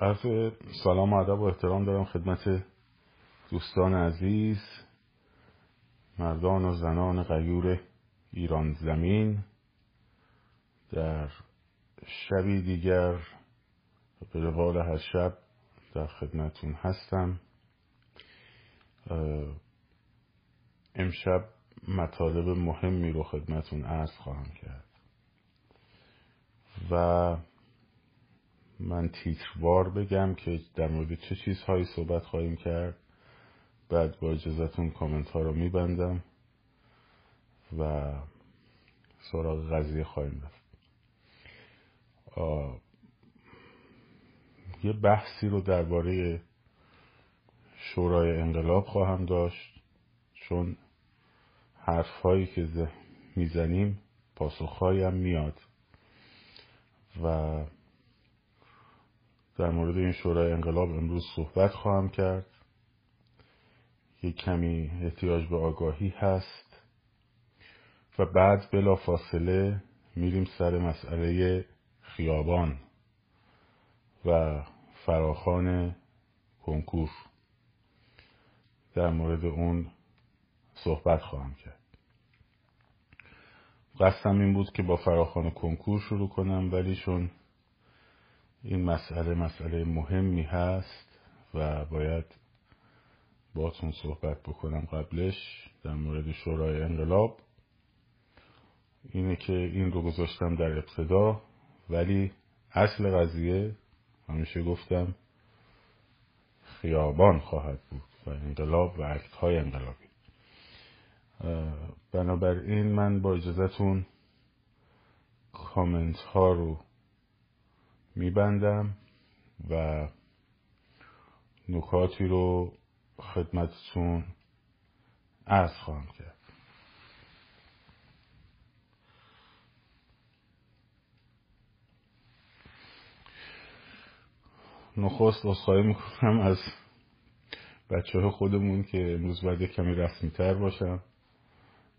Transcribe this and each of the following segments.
عرض سلام و ادب و احترام دارم خدمت دوستان عزیز مردان و زنان غیور ایران زمین. در شبی دیگر به روال هر شب در خدمتون هستم. امشب مطالب مهمی رو خدمتون عرض خواهم کرد. و من تیتروار بگم که در مورد چه چیزهایی صحبت خواهیم کرد. بعد با اجازتون کامنت ها رو میبندم و سراغ قضیه خواهیم رفت. یه بحثی رو درباره شورای انقلاب خواهم داشت چون حرفهایی که می‌زنیم هم میاد و در مورد این شورای انقلاب امروز صحبت خواهم کرد. یک کمی احتیاج به آگاهی هست و بعد بلا فاصله میریم سر مسئله خیابان و فراخان کنکور. در مورد اون صحبت خواهم کرد. قصدم این بود که با فراخان کنکور شروع کنم ولی چون این مسئله مسئله مهمی هست و باید باتون صحبت بکنم قبلش در مورد شورای انقلاب. اینه که این رو گذاشتم در ابتدا ولی اصل قضیه همیشه گفتم خیابان خواهد بود و انقلاب و عکت های انقلابی بنابراین من با اجازتون کامنت ها رو میبندم و نکاتی رو خدمتتون عرض خواهم کرد. نخست عذرخواهی می‌کنم از بچه‌های خودمون که امروز باید کمی رسمی تر باشم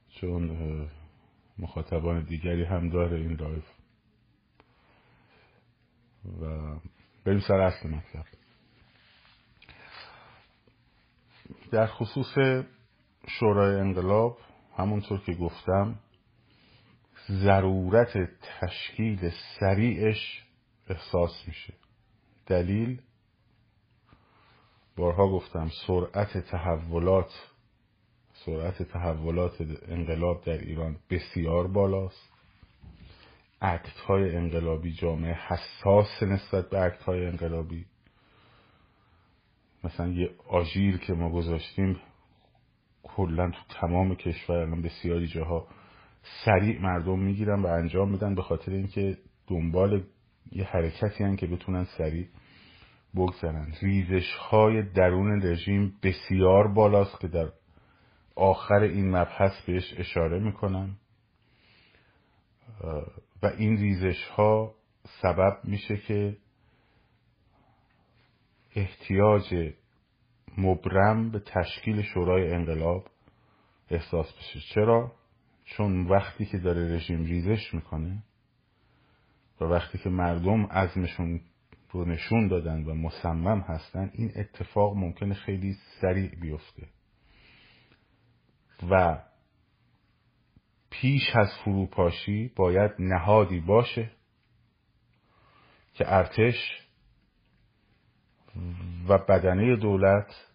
چون مخاطبان دیگری هم داره این live و بریم سر اصل مطلب. در خصوص شورای انقلاب همونطور که گفتم ضرورت تشکیل سریعش احساس میشه. دلیل بارها گفتم سرعت تحولات سرعت تحولات انقلاب در ایران بسیار بالاست. اکت های انقلابی جامعه حساس نسبت به اکت های انقلابی. مثلا یه آژیر که ما گذاشتیم کلا تو تمام کشور الان بسیاری جاها سریع مردم می‌گیرن و انجام میدن به خاطر اینکه دنبال یه حرکتی هن که بتونن سریع بگذرن. ریزش های درون رژیم بسیار بالاست که در آخر این مبحث بهش اشاره می‌کنن. و این ریزش ها سبب میشه که احتیاج مبرم به تشکیل شورای انقلاب احساس بشه چرا؟ چون وقتی که داره رژیم ریزش می‌کنه و وقتی که مردم عزمشون رو نشون دادن و مصمم هستن این اتفاق ممکنه خیلی سریع بیفته و پیش از فروپاشی باید نهادی باشه که ارتش و بدنه دولت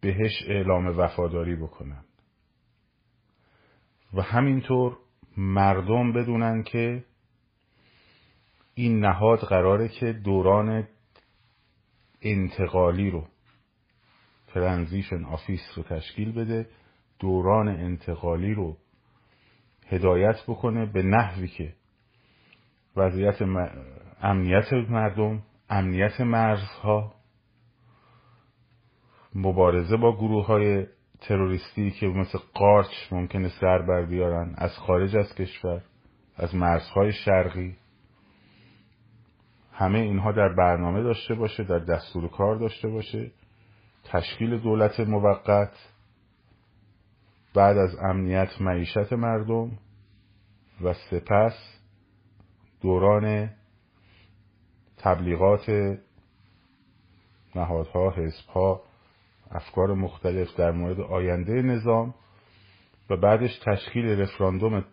بهش اعلام وفاداری بکنن و همینطور مردم بدونن که این نهاد قراره که دوران انتقالی رو transition office رو تشکیل بده. دوران انتقالی رو هدایت بکنه به نحوی که وضعیت امنیت مردم امنیت مرزها مبارزه با گروه های تروریستی که مثل قارچ ممکنه سر بر بیارن از خارج از کشور از مرزهای شرقی. همه اینها در برنامه داشته باشه در دستور کار داشته باشه. تشکیل دولت موقت. بعد از امنیت معیشت مردم و سپس دوران تبلیغات نهادها حزبها افکار مختلف در مورد آینده نظام و بعدش تشکیل رفراندوم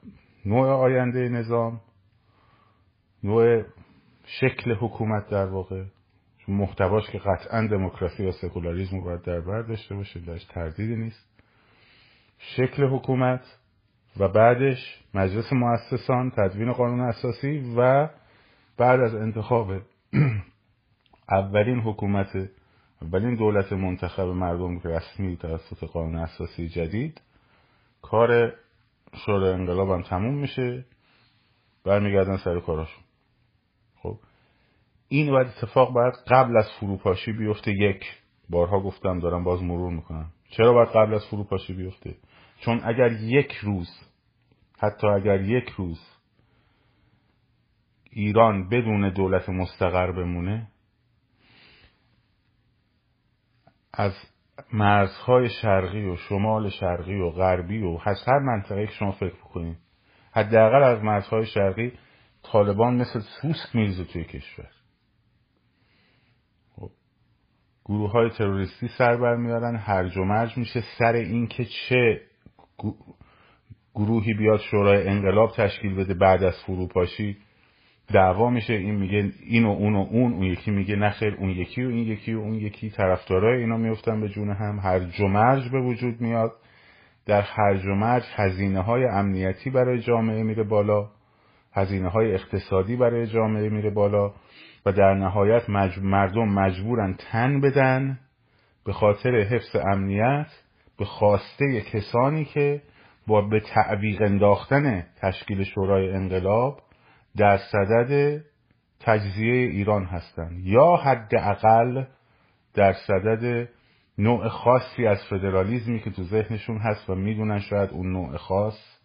نوع آینده نظام نوع شکل حکومت در واقع. محتواش که قطعا دموکراسی یا سکولاریزم باید در بر داشته باشه درش تردیدی نیست. شکل حکومت و بعدش مجلس مؤسسان تدوین قانون اساسی و بعد از انتخاب اولین حکومت اولین دولت منتخب مردم رسمی توسط قانون اساسی جدید کار شورای انقلاب هم تموم میشه. برمیگردن سر کاراشون. خب این باید اتفاق باید قبل از فروپاشی بیفته. یک بارها گفتم دارم باز مرور می‌کنم. چرا باید قبل از فروپاشی بیفته؟ چون اگر یک روز حتی اگر یک روز ایران بدون دولت مستقر بمونه از مرزهای شرقی و شمال شرقی و غربی و هر منطقه که شما فکر بکنید حداقل از مرزهای شرقی طالبان مثل سوسک میریزه توی کشور خب. گروه های تروریستی سر برمیارن هرج و مرج میشه سر اینکه چه گروهی بیاد شورای انقلاب تشکیل بده بعد از فروپاشی. دعوا میشه این میگه این و اون و اون اون یکی میگه نخیر اون یکی و این یکی و اون یکی. طرفدارای اینا میفتن به جون هم. هر و به وجود میاد. در هرج و مرج هزینه های امنیتی برای جامعه میره بالا. هزینه های اقتصادی برای جامعه میره بالا. و در نهایت مردم مجبورن تن بدن. به خاطر حفظ امنیت به خواسته کسانی که با به تعویق انداختن تشکیل شورای انقلاب در صدد تجزیه ایران هستند. یا حداقل در صدد نوع خاصی از فدرالیزمی که تو ذهنشون هست و می‌دونن شاید اون نوع خاص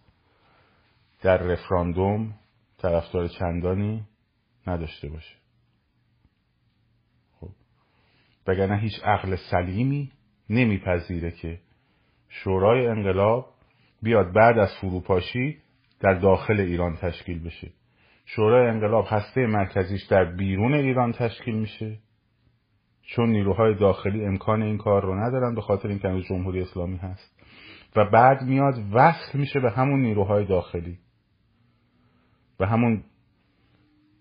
در رفراندوم طرفدار چندانی نداشته باشه. خب. وگرنه هیچ عقل سلیمی نمیپذیره که شورای انقلاب بیاد بعد از فروپاشی در داخل ایران تشکیل بشه. شورای انقلاب هسته مرکزیش در بیرون ایران تشکیل میشه. چون نیروهای داخلی امکان این کار رو ندارن به خاطر اینکه هنوز جمهوری اسلامی هست. و بعد میاد وصل میشه به همون نیروهای داخلی. به همون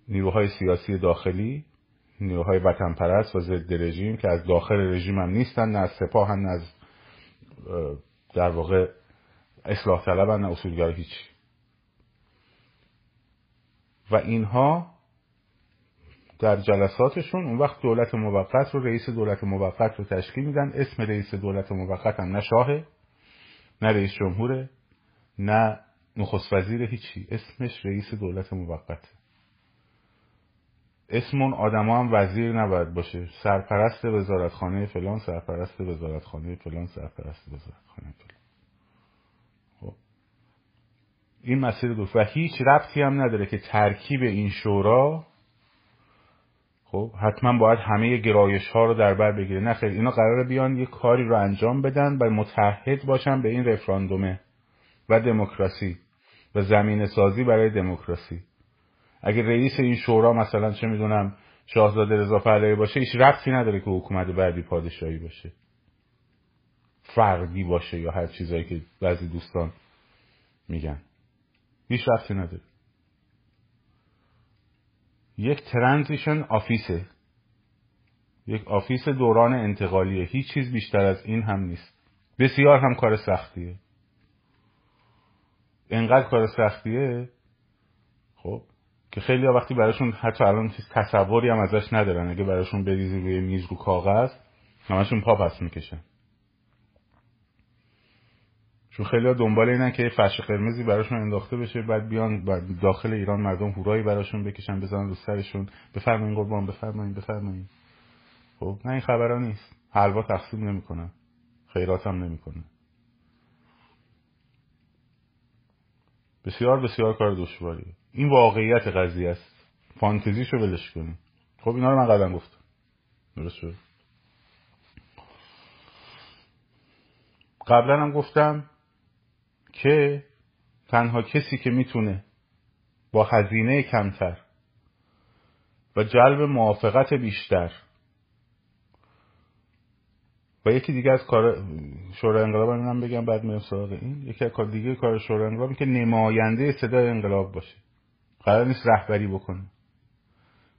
نیروهای سیاسی داخلی نیروهای وطن پرست و ضد رژیم که از داخل رژیم هم نیستن نه از سپاه هم نه از در واقع اصلاح طلب نه اصولگرا هیچی و اینها در جلساتشون اون وقت دولت موقت رو رئیس دولت موقت رو تشکیل میدن. اسم رئیس دولت موقت هم نه شاهه نه رئیس جمهوره نه نخست وزیر هیچی. اسمش رئیس دولت موقته اسم اون آدما هم وزیر نباید باشه. سرپرست وزارتخانه فلان سرپرست وزارتخانه فلان سرپرست وزارتخانه فلان. این مسیر دوست و هیچ ربطی هم نداره که ترکیب این شورا خب حتما باید همه گرایش ها رو در بر بگیره. نه خیلی اینا قراره بیان یه کاری رو انجام بدن و متحد باشن به این رفراندومه و دموکراسی و زمینه سازی برای دموکراسی. اگه رئیس این شورا مثلا چه می‌دونم شاهزاده رضا پهلوی باشه هیچ ربطی نداره که حکومت بعدی پادشاهی باشه. فردی باشه یا هر چیزایی که بعضی دوستان میگن. هیچ ربطی نداره. یک transition office ه. یک office دوران انتقالیه. هیچ چیز بیشتر از این هم نیست. بسیار هم کار سختیه. انقدر کار سختیه؟ خب که خیلی وقتی براشون حتی الان تصوری هم ازش ندارن. اگه براشون بریزی روی میز رو کاغذ همشون پا پس می‌کشن. چون خیلی دنبال اینن که فرش قرمزی براشون انداخته بشه بعد بیان داخل ایران مردم هورایی براشون بکشن بزنن رو سرشون. بفرمایین قربان بفرمایین بفرمایین. خب نه این خبرها نیست. حلوا تقسیم نمی‌کنن. خیرات هم نمی‌کنن. بسیار بسیار کار دشواریه این واقعیت قضیه است. فانتزیشو ولش کنیم خب اینا رو من قبلا گفتم. درست شد؟ قبلا هم گفتم که تنها کسی که می‌تونه با هزینه کمتر و جلب موافقت بیشتر و یکی دیگه از کار شورای انقلاب هم بگم بعد میرم سراغ این. یکی از کار دیگه کار شورای انقلاب که نماینده صدای انقلاب باشه. قرار نیست رهبری بکنه.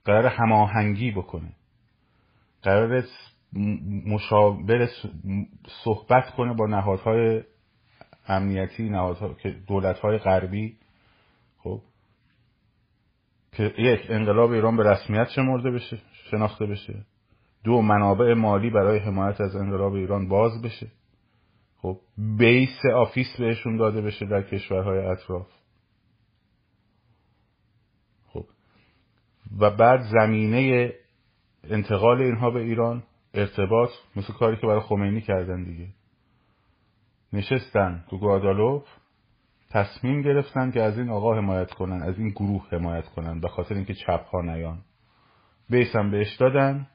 قرار هماهنگی بکنه. قرار مشاور صحبت کنه با نهادهای امنیتی نهادها که دولتهای غربی. خب. که یک انقلاب ایران به رسمیت شمرده بشه شناخته بشه. دو منابع مالی برای حمایت از انقلاب ایران باز بشه. خب. base office بهشون داده بشه در کشورهای اطراف خب و بعد زمینه انتقال اینها به ایران ارتباط مثل کاری که برای خمینی کردن دیگه. نشستن تو گوادالوپ تصمیم گرفتن که از این آقا حمایت کنن از این گروه حمایت کنن به خاطر اینکه چپ ها نیان. بیسم بهش دادن.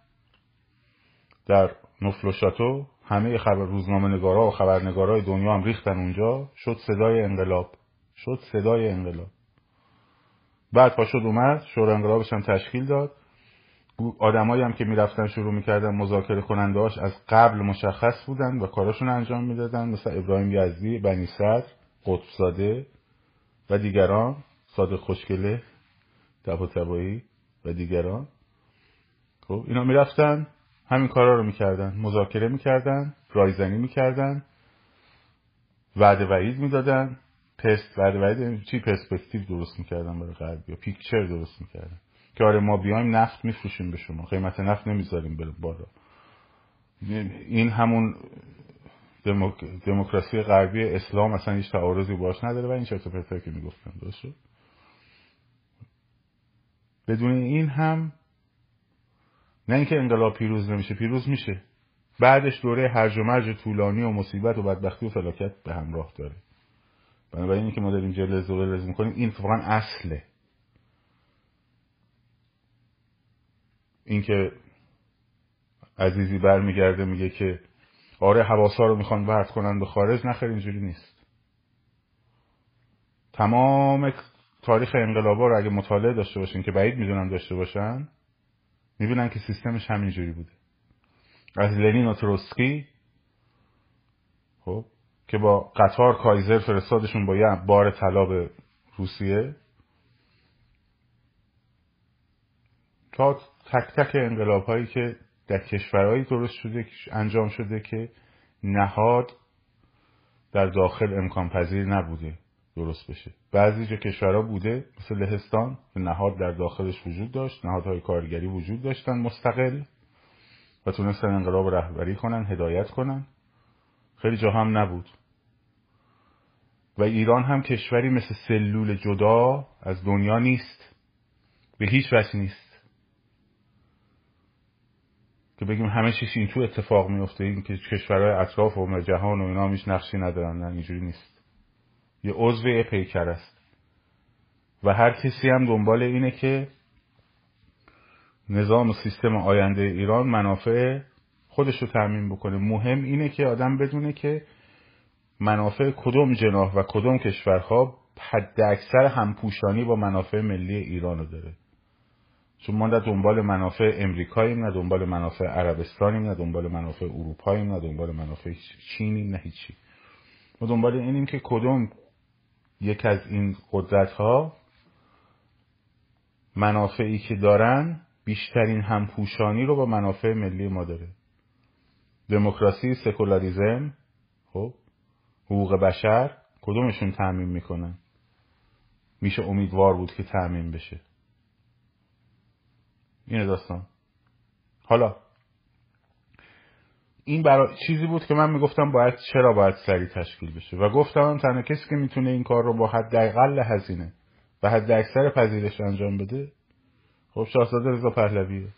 در نفل و شاتو همه خبر روزنامه نگارا و خبرنگارای دنیا هم ریختن اونجا. شد صدای انقلاب. شد صدای انقلاب. بعد پاشد اومد شورای انقلابش هم تشکیل داد. آدمایی هم که می‌رفتن شروع می‌کردن مذاکره کنندهاش از قبل مشخص بودن و کاراشون انجام می‌دادن. مثل ابراهیم یزدی بنی صدر قطبزاده و دیگران صادق خوشگله تبا و دیگران. خب اینا می‌رفتن همین کارا رو می‌کردن. مذاکره می‌کردن رایزنی می‌کردن وعده وعید می‌دادن. پست وعده وعید چی پرسپکتیو درست می‌کردن برای غربی پیکچر درست می‌کردن که آره ما بیایم نفت میفروشیم به شما. قیمت نفت نمی‌ذاریم بره بالا. این همون دموکراسی غربی اسلام اصلا هیچ تعارضی باش نداره و این چرت و که می‌گفتن درست شد بدون این هم نه اینکه انقلاب پیروز نمیشه پیروز میشه. بعدش دوره هرج و مرج طولانی و مصیبت و بدبختی و فلاکت به همراه داره. بنابراین اینکه ما داریم جلز و غلز می‌کنیم این اتفاقا اصله. اینکه عزیزی برمیگرده میگه که آره حواسا رو می‌خوان ورد کنن به خارج نخیر اینجوری نیست. تمام تاریخ انقلابا رو اگه مطالعه داشته باشین که بعید می‌دونم داشته باشن می‌بینن که سیستمش همینجوری بوده. از لنین و تروسکی خب که با قطار کایزر فرستادشون با یه بار طلا به روسیه. تا تک تک انقلاب هایی که در کشورهایی درست شده انجام شده که نهاد در داخل امکان پذیر نبوده درست بشه. بعضی جا کشورها بوده مثل لهستان نهاد در داخلش وجود داشت نهادهای کارگری وجود داشتن مستقل و تونستن انقلاب رهبری کنن هدایت کنن. خیلی جا هم نبود. و ایران هم کشوری مثل سلول جدا از دنیا نیست. به هیچ وجه نیست. که بگیم همه چیز این تو اتفاق میفته این که کشورهای اطراف و جهان و اینا هیچ نقشی ندارن نه اینجوری نیست. یه عضو پیکر است. و هر کسی هم دنبال اینه که نظام و سیستم آینده ایران منافع خودش رو تعمین بکنه. مهم اینه که آدم بدونه که منافع کدوم جناح و کدوم کشورها حد اکثر همپوشانی با منافع ملی ایران رو داره. چون ما نه دنبال منافع امریکاییم نه دنبال منافع عربستانیم نه دنبال منافع اروپاییم نه دنبال منافع چینیم نه هیچی. ما دنبال اینیم که کدوم یک از این قدرت ها منافعی که دارن بیشترین همپوشانی رو با منافع ملی ما داره. دموکراسی سکولاریزم خب؟ حقوق بشر کدومشون تعمین می‌کنن میشه امیدوار بود که تعمین بشه. این داستان. حالا این برای چیزی بود که من می‌گفتم باید چرا باید سریع تشکیل بشه. و گفتم تنها کسی که می‌تونه این کار رو با حداقل هزینه و حد اکثر پذیرش انجام بده خب شاهزاده رضا پهلویه.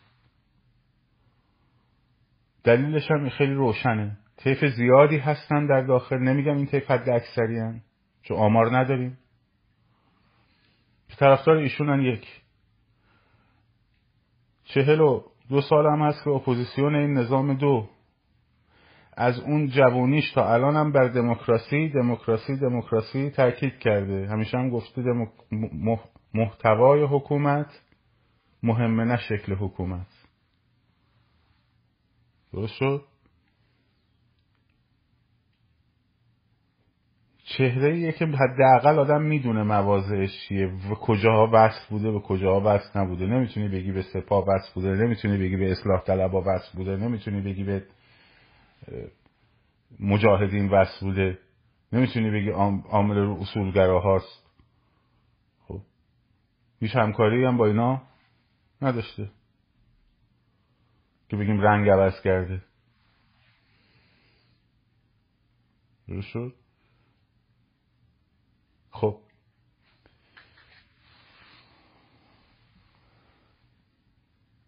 دلیلش هم خیلی روشنه. طیف زیادی هستن در داخل. نمیگم این طیف حد اکثری هن. چون آمار نداریم. طرفدار ایشونن یک. چهل و دو سال هم هست که اپوزیسیون این نظام دو. از اون جوونیش تا الان هم بر دموکراسی دموکراسی دموکراسی تاکید کرده. همیشه هم گفته محتوای حکومت مهمه نه شکل حکومت. درست شد؟ چهره که حداقل آدم می‌دونه مواضعش چیه. و کجاها وصل بوده به کجاها وصل نبوده. نمی‌تونی بگی به سپاه وصل بوده نمی‌تونی بگی به اصلاح طلبها وصل بوده نمی‌تونی بگی به مجاهدین وصل بوده. نمی‌تونی بگی عامل اصولگراهاست. خب هیچ همکاری هم با اینا نداشته که بگیم رنگ عوض کرده. درست شد؟ خب.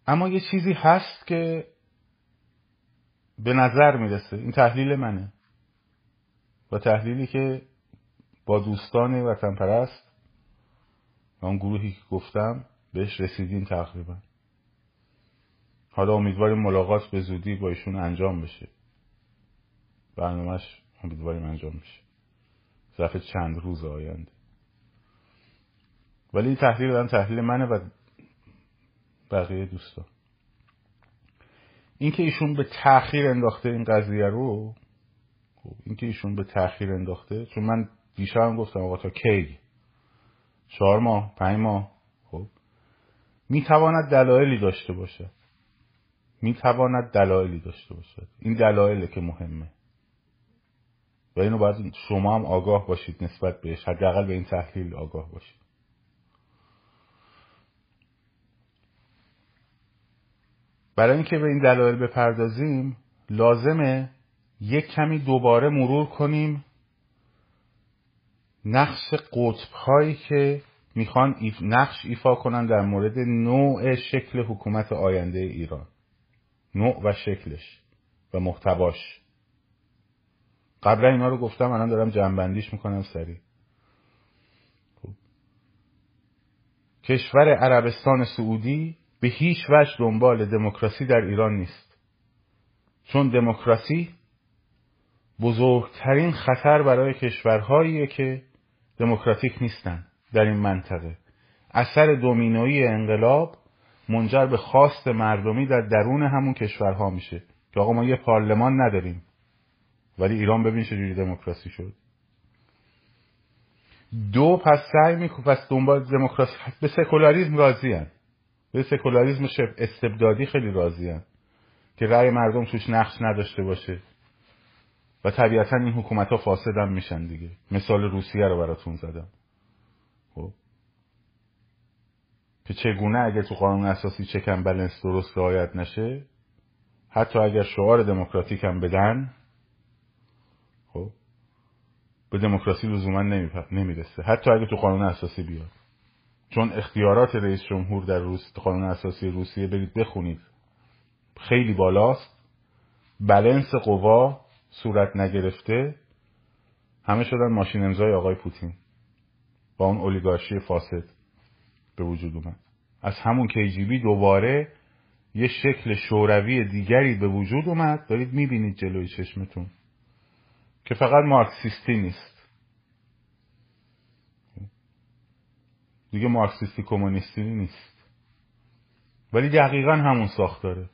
اما یه چیزی هست که به نظر می‌رسه. این تحلیل منه. و تحلیلی که با دوستان وطن پرست اون گروهی که گفتم بهش رسیدیم تقریبا. حالا امیدواریم ملاقات به زودی با ایشون انجام بشه. برنامهش امیدواریم انجام بشه. ظرف چند روز آینده. ولی این تحلیل هم تحلیل منه و بقیه دوستان. اینکه ایشون به تاخیر انداخته این قضیه رو خب اینکه ایشون به تاخیر انداخته چون من دیشب گفتم آقا تا کی؟ چهار ماه پنج ماه خب. می‌تواند دلایلی داشته باشد. می‌تواند دلایلی داشته باشد. این دلایله که مهمه. و اینو باید شما هم آگاه باشید نسبت بهش. حداقل به این تحلیل آگاه باشید. برای اینکه به این دلایل بپردازیم لازمه یک کمی دوباره مرور کنیم نقش قطب هایی که می‌خوان نقش ایفا کنن در مورد نوع شکل حکومت آینده ایران. نوع و شکلش و محتواش. قبلا اینا رو گفتم الان دارم جنبندیش می‌کنم سریع. خب. کشور عربستان سعودی به هیچ وجه دنبال دموکراسی در ایران نیست. چون دموکراسی بزرگترین خطر برای کشورهایی که دموکراتیک نیستن در این منطقه. اثر دومینویی انقلاب منجر به خواست مردمی در درون همون کشورها میشه که آقا ما یه پارلمان نداریم. ولی ایران ببین چجوری دموکراسی شد دو پس سعی میکن پس دنبال دموکراسی به سکولاریزم راضی هن. به سکولاریزم استبدادی خیلی راضی هن. که رأی مردم توش نقش نداشته باشه و طبیعتا این حکومت ها فاسد هم میشن دیگه مثال روسیه رو براتون زدم خب که چگونه اگه تو قانون اساسی چکن بلنس درست رعایت نشه حتی اگر شعار دموکراتیک هم بدن به دموکراسی لزوما نمی‌رسه. حتی اگه تو قانون اساسی بیاد. چون اختیارات رئیس جمهور در روس قانون اساسی روسیه برید بخونید. خیلی بالاست. بلنس قوا صورت نگرفته. همه شدن ماشین امضای آقای پوتین. با اون اولیگارشی فاسد به وجود اومد. از همون کیجیبی دوباره یه شکل شوروی دیگری به وجود اومد. دارید می‌بینید جلوی چشمتون. که فقط مارکسیستی نیست. دیگه مارکسیستی کمونیستی نیست. ولی دقیقا همون ساخت داره.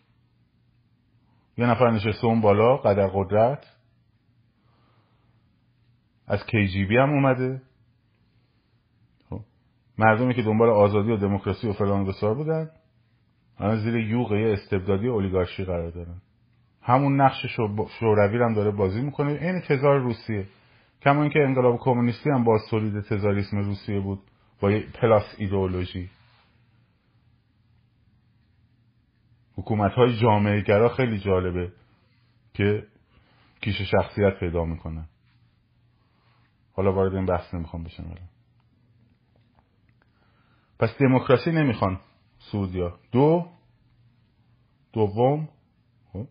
یه نفر نشسته اون بالا قدر قدرت. از کیجیبی هم اومده. خب. مردمی که دنبال آزادی و دموکراسی و فلان بسار بودن الان زیر یوغ یه استبدادی اولیگارشی قرار دارن. همون نقش شوروی هم داره بازی می‌کنه. این تزار روسیه. کما اینکه انقلاب کمونیستی هم با تولید تزاریسم روسیه بود. با پلاس ایدئولوژی. حکومت های جامعه گرا خیلی جالبه که کیش شخصیت پیدا می‌کنن حالا وارد این بحث نمی‌خوام بشم الان پس دموکراسی نمی‌خوان سعودیا. دو دوم خب،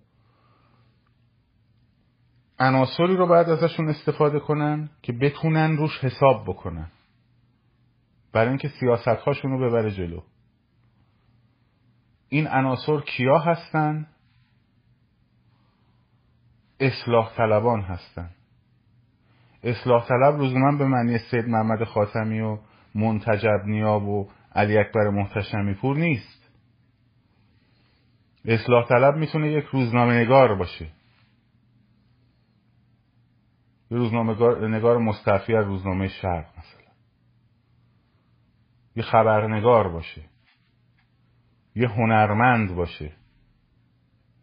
عناصری رو باید ازشون استفاده کنن که بتونن روش حساب بکنن. برای اینکه سیاست هاشون رو ببره جلو. این عناصر کیا هستن؟ اصلاح طلبان هستن. اصلاح طلب لزوما به معنی سید محمد خاتمی و منتجب نیاب و علی اکبر محتشمی پور نیست. اصلاح طلب می‌تونه یک روزنامه نگار باشه. یه روزنامه نگار مستفی از روزنامه شرق مثلا. یه خبرنگار باشه. یه هنرمند باشه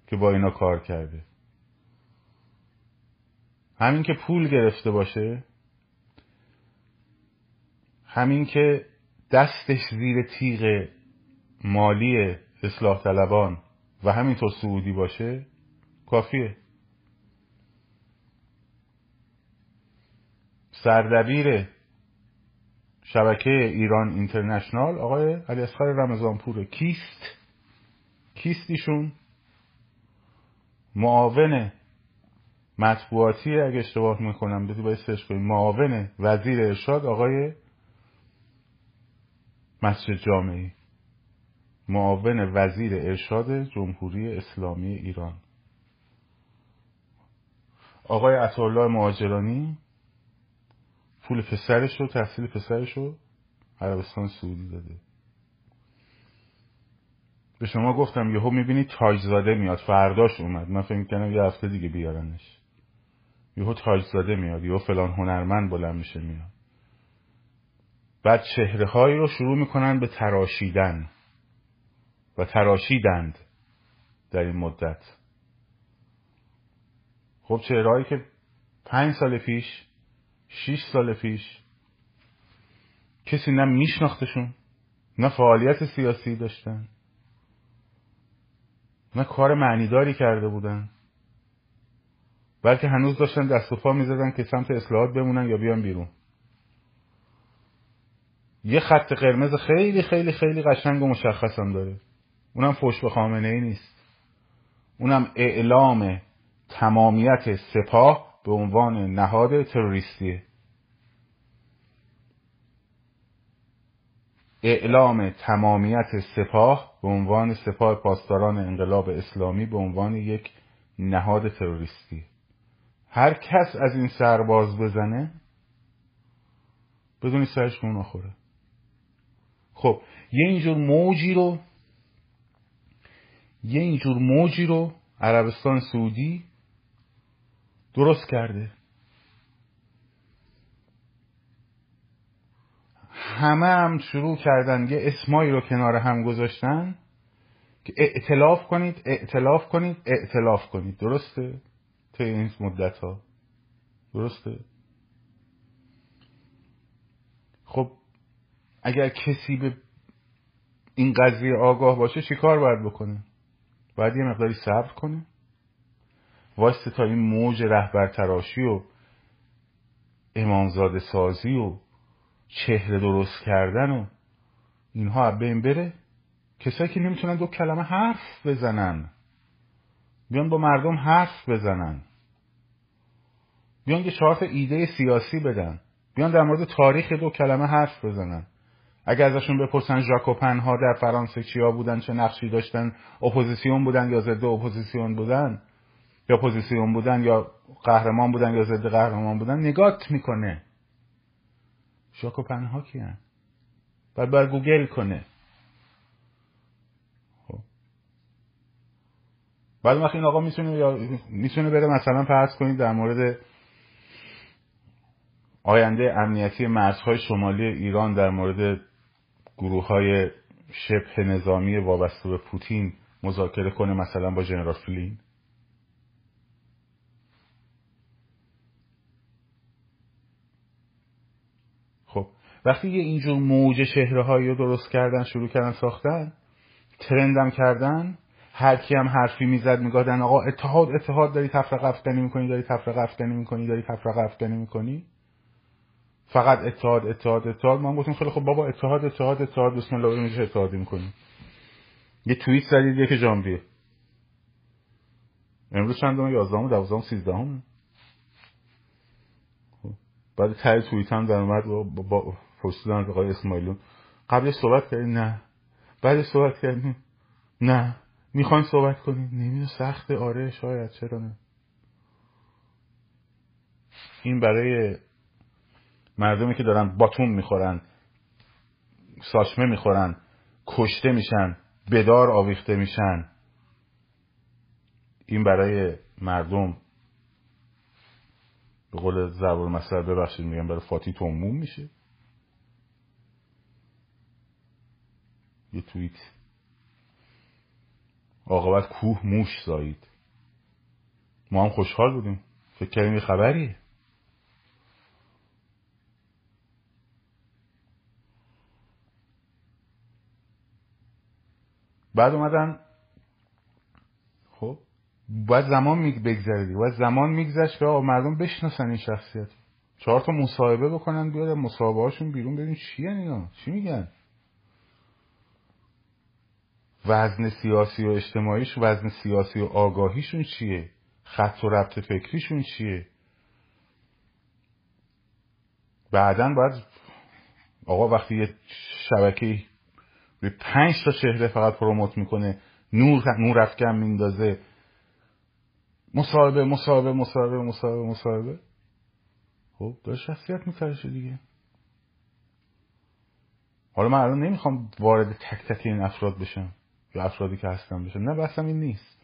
که با اینا کار کرده. همین که پول گرفته باشه همین که دستش زیر تیغ مالی اصلاح طلبان و همینطور سعودی باشه کافیه. سردبیر شبکه ایران اینترنشنال آقای علی اصغر رمضانپور کیست؟ کیست ایشون معاون مطبوعاتی اگه اشتباه می‌کنم بدی باید سرچ کنیم. معاون وزیر ارشاد آقای مسجد جامعی. معاون وزیر ارشاد جمهوری اسلامی ایران. آقای عطاالله مهاجرانی پول پسرش رو تحصیل پسرش رو عربستان سعودی داده. به شما گفتم یهو می‌بینی تاجزاده میاد فرداش اومد. من فکر کنم یه هفته دیگه بیارنش. یهو تاجزاده میاد یهو فلان هنرمند بلند میشه میاد. بعد چهره هایی رو شروع می‌کنن به تراشیدن و تراشیدند در این مدت. خب چهرهایی که پنج سال پیش شیش سال پیش کسی نه میشناختشون نه فعالیت سیاسی داشتن نه کار معنیداری کرده بودن بلکه هنوز داشتن دست و پا می‌زدن که سمت اصلاحات بمونن یا بیان بیرون. یه خط قرمز خیلی خیلی خیلی قشنگ و مشخص هم داره. اونم فوش به خامنه ای نیست. اونم اعلام تمامیت سپاه به عنوان نهاد تروریستی. اعلام تمامیت سپاه به عنوان سپاه پاسداران انقلاب اسلامی به عنوان یک نهاد تروریستی. هر کس از این سرباز بزنه بدونی سرش اون آخوره خب یه اینجور موجی رو یه اینجور موجی رو عربستان سعودی درست کرده. همه هم شروع کردن یه اسمایی رو کنار هم گذاشتن که اعتلاف کنید اعتلاف کنید اعتلاف کنید. درسته؟ طی این مدت ها درسته؟ خب اگر کسی به این قضیه آگاه باشه چیکار باید بکنه؟ باید یه مقداری صبر کنه؟ واسه تا این موج رهبر تراشی و امامزاده سازی و چهره درست کردن و اینها بین بره کسایی که نمی‌تونن دو کلمه حرف بزنن. بیان با مردم حرف بزنن. بیان یه چهار ایده سیاسی بدن. بیان در مورد تاریخ دو کلمه حرف بزنن. اگر ازشون بپرسن ژاکوبن ها در فرانسه چیا بودن چه نقشی داشتن اپوزیسیون بودن یا ضد اپوزیسیون بودن یا اپوزیسیون بودن یا قهرمان بودن یا ضد قهرمان بودن نگات می‌کنه. ژاکوبن ها کیان بعد بره گوگل کنه. خب. بعد وقتی این آقا می‌تونه یا می‌تونه بره مثلا فرض کنید در مورد آینده امنیتی مرزهای شمالی ایران در مورد گروه های شبه نظامی وابسته به پوتین مذاکره کنه مثلا با جنرال فلین خب وقتی یه اینجور موج شهره هایی رو درست کردن شروع کردن ساختن ترندم کردن هر کی هم حرفی می‌زد میگادن آقا اتحاد اتحاد داری تفرقه افکنی می‌کنی داری تفرقه افکنی می‌کنی داری تفرقه افکنی می‌کنی. فقط اتحاد اتحاد اتحاد. ما گفتیم خیلی خب بابا اتحاد اتحاد اتحاد. بسم الله میشه اتحادی می‌کنیم یه توییت زدید یک ژانویه امروز چند دوم 11 و 12 13 بعد ته توییت هم در اومد با, با پرسیدن آقای اسماعیلون قبلش صحبت کردیم نه. بعد صحبت کردیم نه. می‌خواین صحبت کنیم نمی‌دونم. سخته. آره شاید. چرا نه؟ این برای مردمی که دارن باتون می‌خورن ساشمه می‌خورن کشته میشن بدار آویخته میشن. این برای مردم به قول زبور مسئله ببخشید میگم برای فاتی توموم میشه. یه توییت. عاقبت کوه موش زایید ما هم خوشحال بودیم. فکر کردیم یه خبریه. بعد اومدن. خب باید زمان بگذره دیگه. باید زمان میگذشت که مردم بشناسن این شخصیت. چهار تا مصاحبه بکنن بیاد مصاحبه هاشون بیرون ببین چی اینا. چی میگن؟ وزن سیاسی و اجتماعیش وزن سیاسی و آگاهیشون چیه؟ خط و ربط فکریشون چیه؟ بعدا باید آقا وقتی یه شبکه به پنج تا چهره فقط پروموت می‌کنه نور نور افکن میندازه. مصاحبه مصاحبه مصاحبه مصاحبه مصاحبه. خب داره شخصیت میترشه دیگه. حالا من الان نمی‌خوام وارد تک تک این افراد بشم. یا افرادی که هستم بشم نه بحثم این نیست.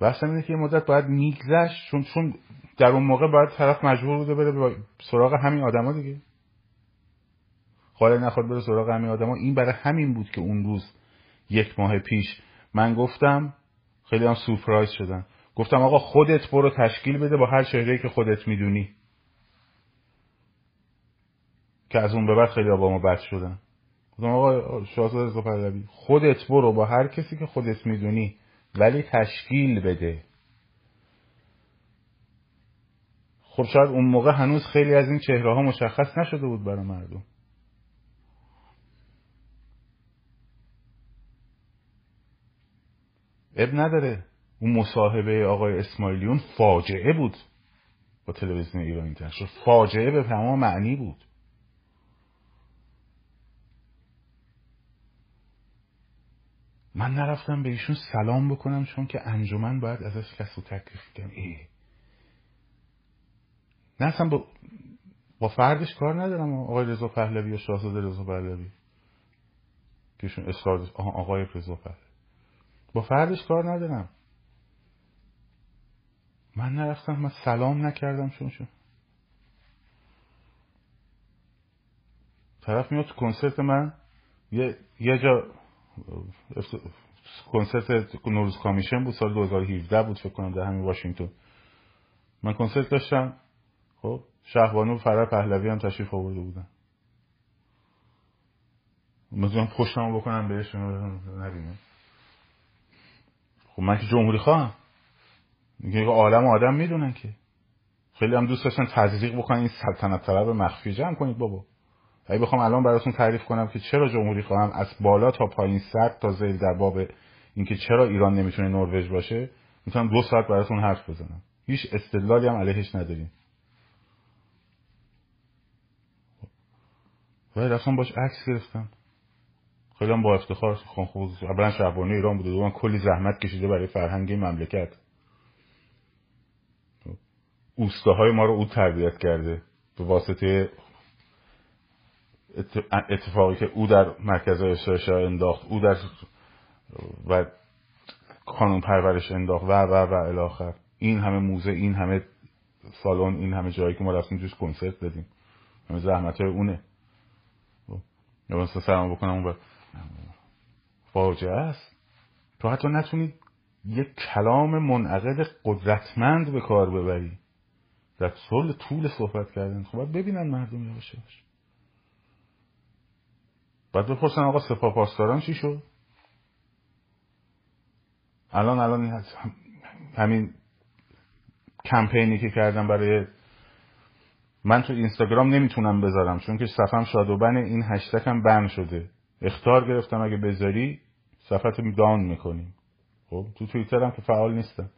بحثم اینه که یه مدت باید میگذشت چون چون در اون موقع باید طرف مجبور بوده بره سراغ همین آدما دیگه. خواهی نخواد بره سراغ همین آدما. این برای همین بود که اون روز یک ماه پیش من گفتم خیلی هم سورپرایز شدن گفتم آقا خودت برو تشکیل بده با هر چهره که خودت می‌دونی. که از اون به بعد خیلی با ما بد شدن گفتم آقا شاهزاده رضا پهلوی خودت برو با هر کسی که خودت می‌دونی ولی تشکیل بده. خب شاید اون موقع هنوز خیلی از این چهره ها مشخص نشده بود برای مردم. اب نداره. اون مصاحبه آقای اسماعیلیون فاجعه بود با تلویزیون ایران اینترنشنال فاجعه به تمام معنی بود. من نرفتم به ایشون سلام بکنم چون که انجمن باید ازش کس رو تکلیف کنم ای. نه اصلا با, با فردش کار ندارم. آقای رضا پهلوی یا شاهزاده رضا پهلوی. که ایشون اصرار آقای رضا پهلوی. با فردش کار ندارم. من نرفتم من سلام نکردم چون شون طرف میاد تو کنسرت من. یه, یه جا کنسرت نوروز کامیشن بود سال 2017 بود فکر کنم در همین واشنگتن. من کنسرت داشتم. خب شهبانو فرار پهلوی هم تشریف آورده بودن. مثلا پشتمو بکنم بهش؟ نبینه خب من که جمهوری خواهم. میگه عالم آدم می‌دونن که. خیلی هم دوست داشتن تزریق بکنن این سلطنت طلب مخفی جمع کنید بابا. اگه بخوام الان براتون تعریف کنم که چرا جمهوری خواهم از بالا تا پایین صد تا زیل در باب اینکه چرا ایران نمی‌تونه نروژ باشه می‌تونم دو ساعت براتون حرف بزنم. هیچ استدلالی هم علیهش نداریم. ولی رفتم باش عکس گرفتم. خیلی هم با افتخار اولا شهبانی ایران بوده دوم کلی زحمت کشیده برای فرهنگ مملکت. اوستاهای ما رو او تربیت کرده به واسطه اتفاقی که او در مرکز ارشاد انداخت او در و قانون پرورش انداخت و و و الاخر این همه موزه این همه سالن این همه جایی که ما رفتیم توش کنسرت دادیم همه زحمت های اونه. یا مثلا سلام بکنم اون فاجعه است. تو حتی نتونی یک کلام منعقد قدرتمند به کار ببری. در طول طول صحبت کردن. خب ببینن مردم یواش یواش. بعد بپرسن آقا سپاه پاسداران چی شد؟ الان الان همین کمپینی که کردم برای من تو اینستاگرام نمی‌تونم بذارم چون که صفم شادوبن این هشتگ هم بند شده. اختار گرفتم اگه بذاری صفحت دان می‌کنیم خب تو توییتر هم که فعال نیستم.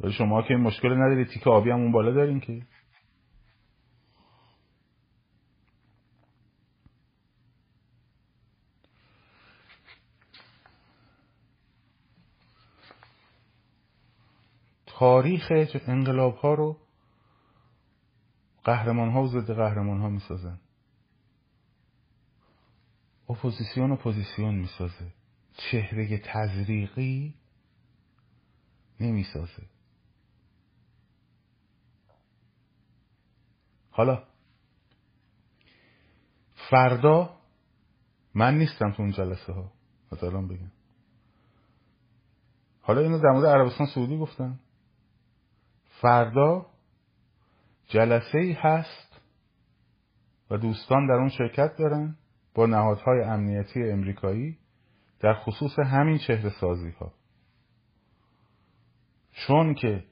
ولی شما که مشکل ندارید تیک آبی هم اون بالا دارین که. تاریخ انقلاب ها رو قهرمان ها و ضد قهرمان ها می‌سازن. اپوزیسیون اپوزیسیون می‌سازه. چهره تزریقی نمی‌سازه. حالا فردا من نیستم تو اون جلسه ها مثلا بگم. حالا اینو در مورد عربستان سعودی گفتم. فردا جلسه ای هست و دوستان در اون شرکت دارن با نهادهای امنیتی امریکایی در خصوص همین چهره سازی ها چون که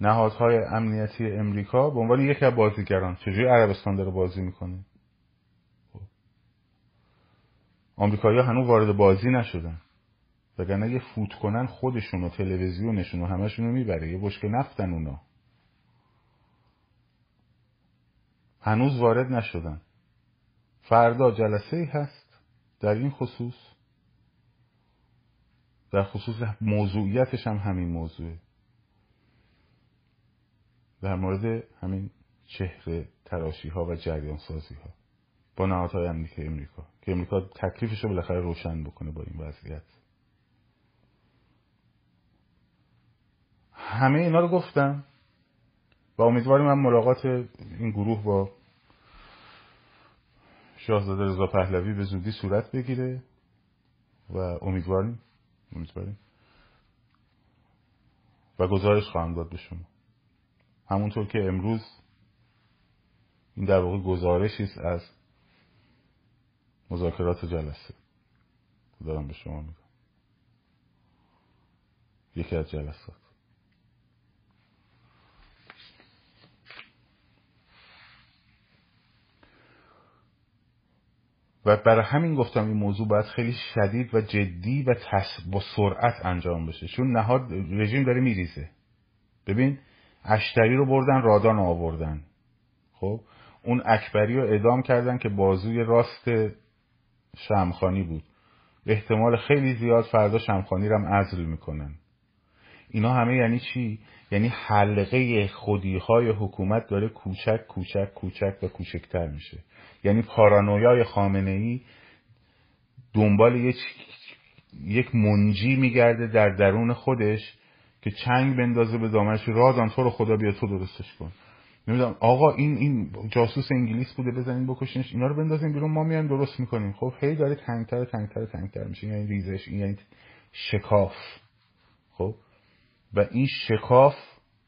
نهادهای امنیتی امریکا به عنوان یکی از بازیگران چجوری عربستان داره بازی می‌کنه؟ خب. آمریکایی ها هنوز وارد بازی نشدن. وگرنه یه فوت کنن خودشون و تلویزیونشون و همشون رو می‌بره. یه بشک نفتن اونا. هنوز وارد نشدن. فردا جلسه ای هست. در این خصوص. در خصوص موضوعیتش هم همین موضوعه. در مورد همین چهره تراشی ها و جریان سازی ها با نهادهای امنیتی امریکا. که امریکا تکلیفش رو بالاخره روشن بکنه با این وضعیت. همه اینا رو گفتم. و امیدواریم من ملاقات این گروه با شاهزاده رضا پهلوی به زودی صورت بگیره و امیدواریم امیدواریم. و گزارش خواهم داد به شما. همونطور که امروز این در واقع گزارشی است از مذاکرات جلسه. دارم به شما میگم. یکی از جلسات. و برای همین گفتم این موضوع باید خیلی شدید و جدی و با سرعت انجام بشه. چون نهاد رژیم داره میریزه. ببین اشتری رو بردن رادان رو آوردن. خب؟ اون اکبری رو ادام کردن که بازوی راست شمخانی بود. احتمال خیلی زیاد فردا شمخانی رو هم عزل می‌کنن. اینا همه یعنی چی؟ یعنی حلقه خودی های حکومت داره کوچک کوچک کوچک و کوچکتر میشه. یعنی پارانویای خامنه ای دنبال یک یک منجی میگرده در درون خودش که چنگ بندازه به دامنش رازان تو رو خدا بیا تو درستش کن. نمی‌دونم آقا این این جاسوس انگلیس بوده بزنین بکشینش اینا رو بندازین بیرون ما میایم درست می‌کنیم. خب هی داره تنگتر تنگتر تنگتر میشه. یعنی ریزش این یعنی شکاف. خب؟ و این شکاف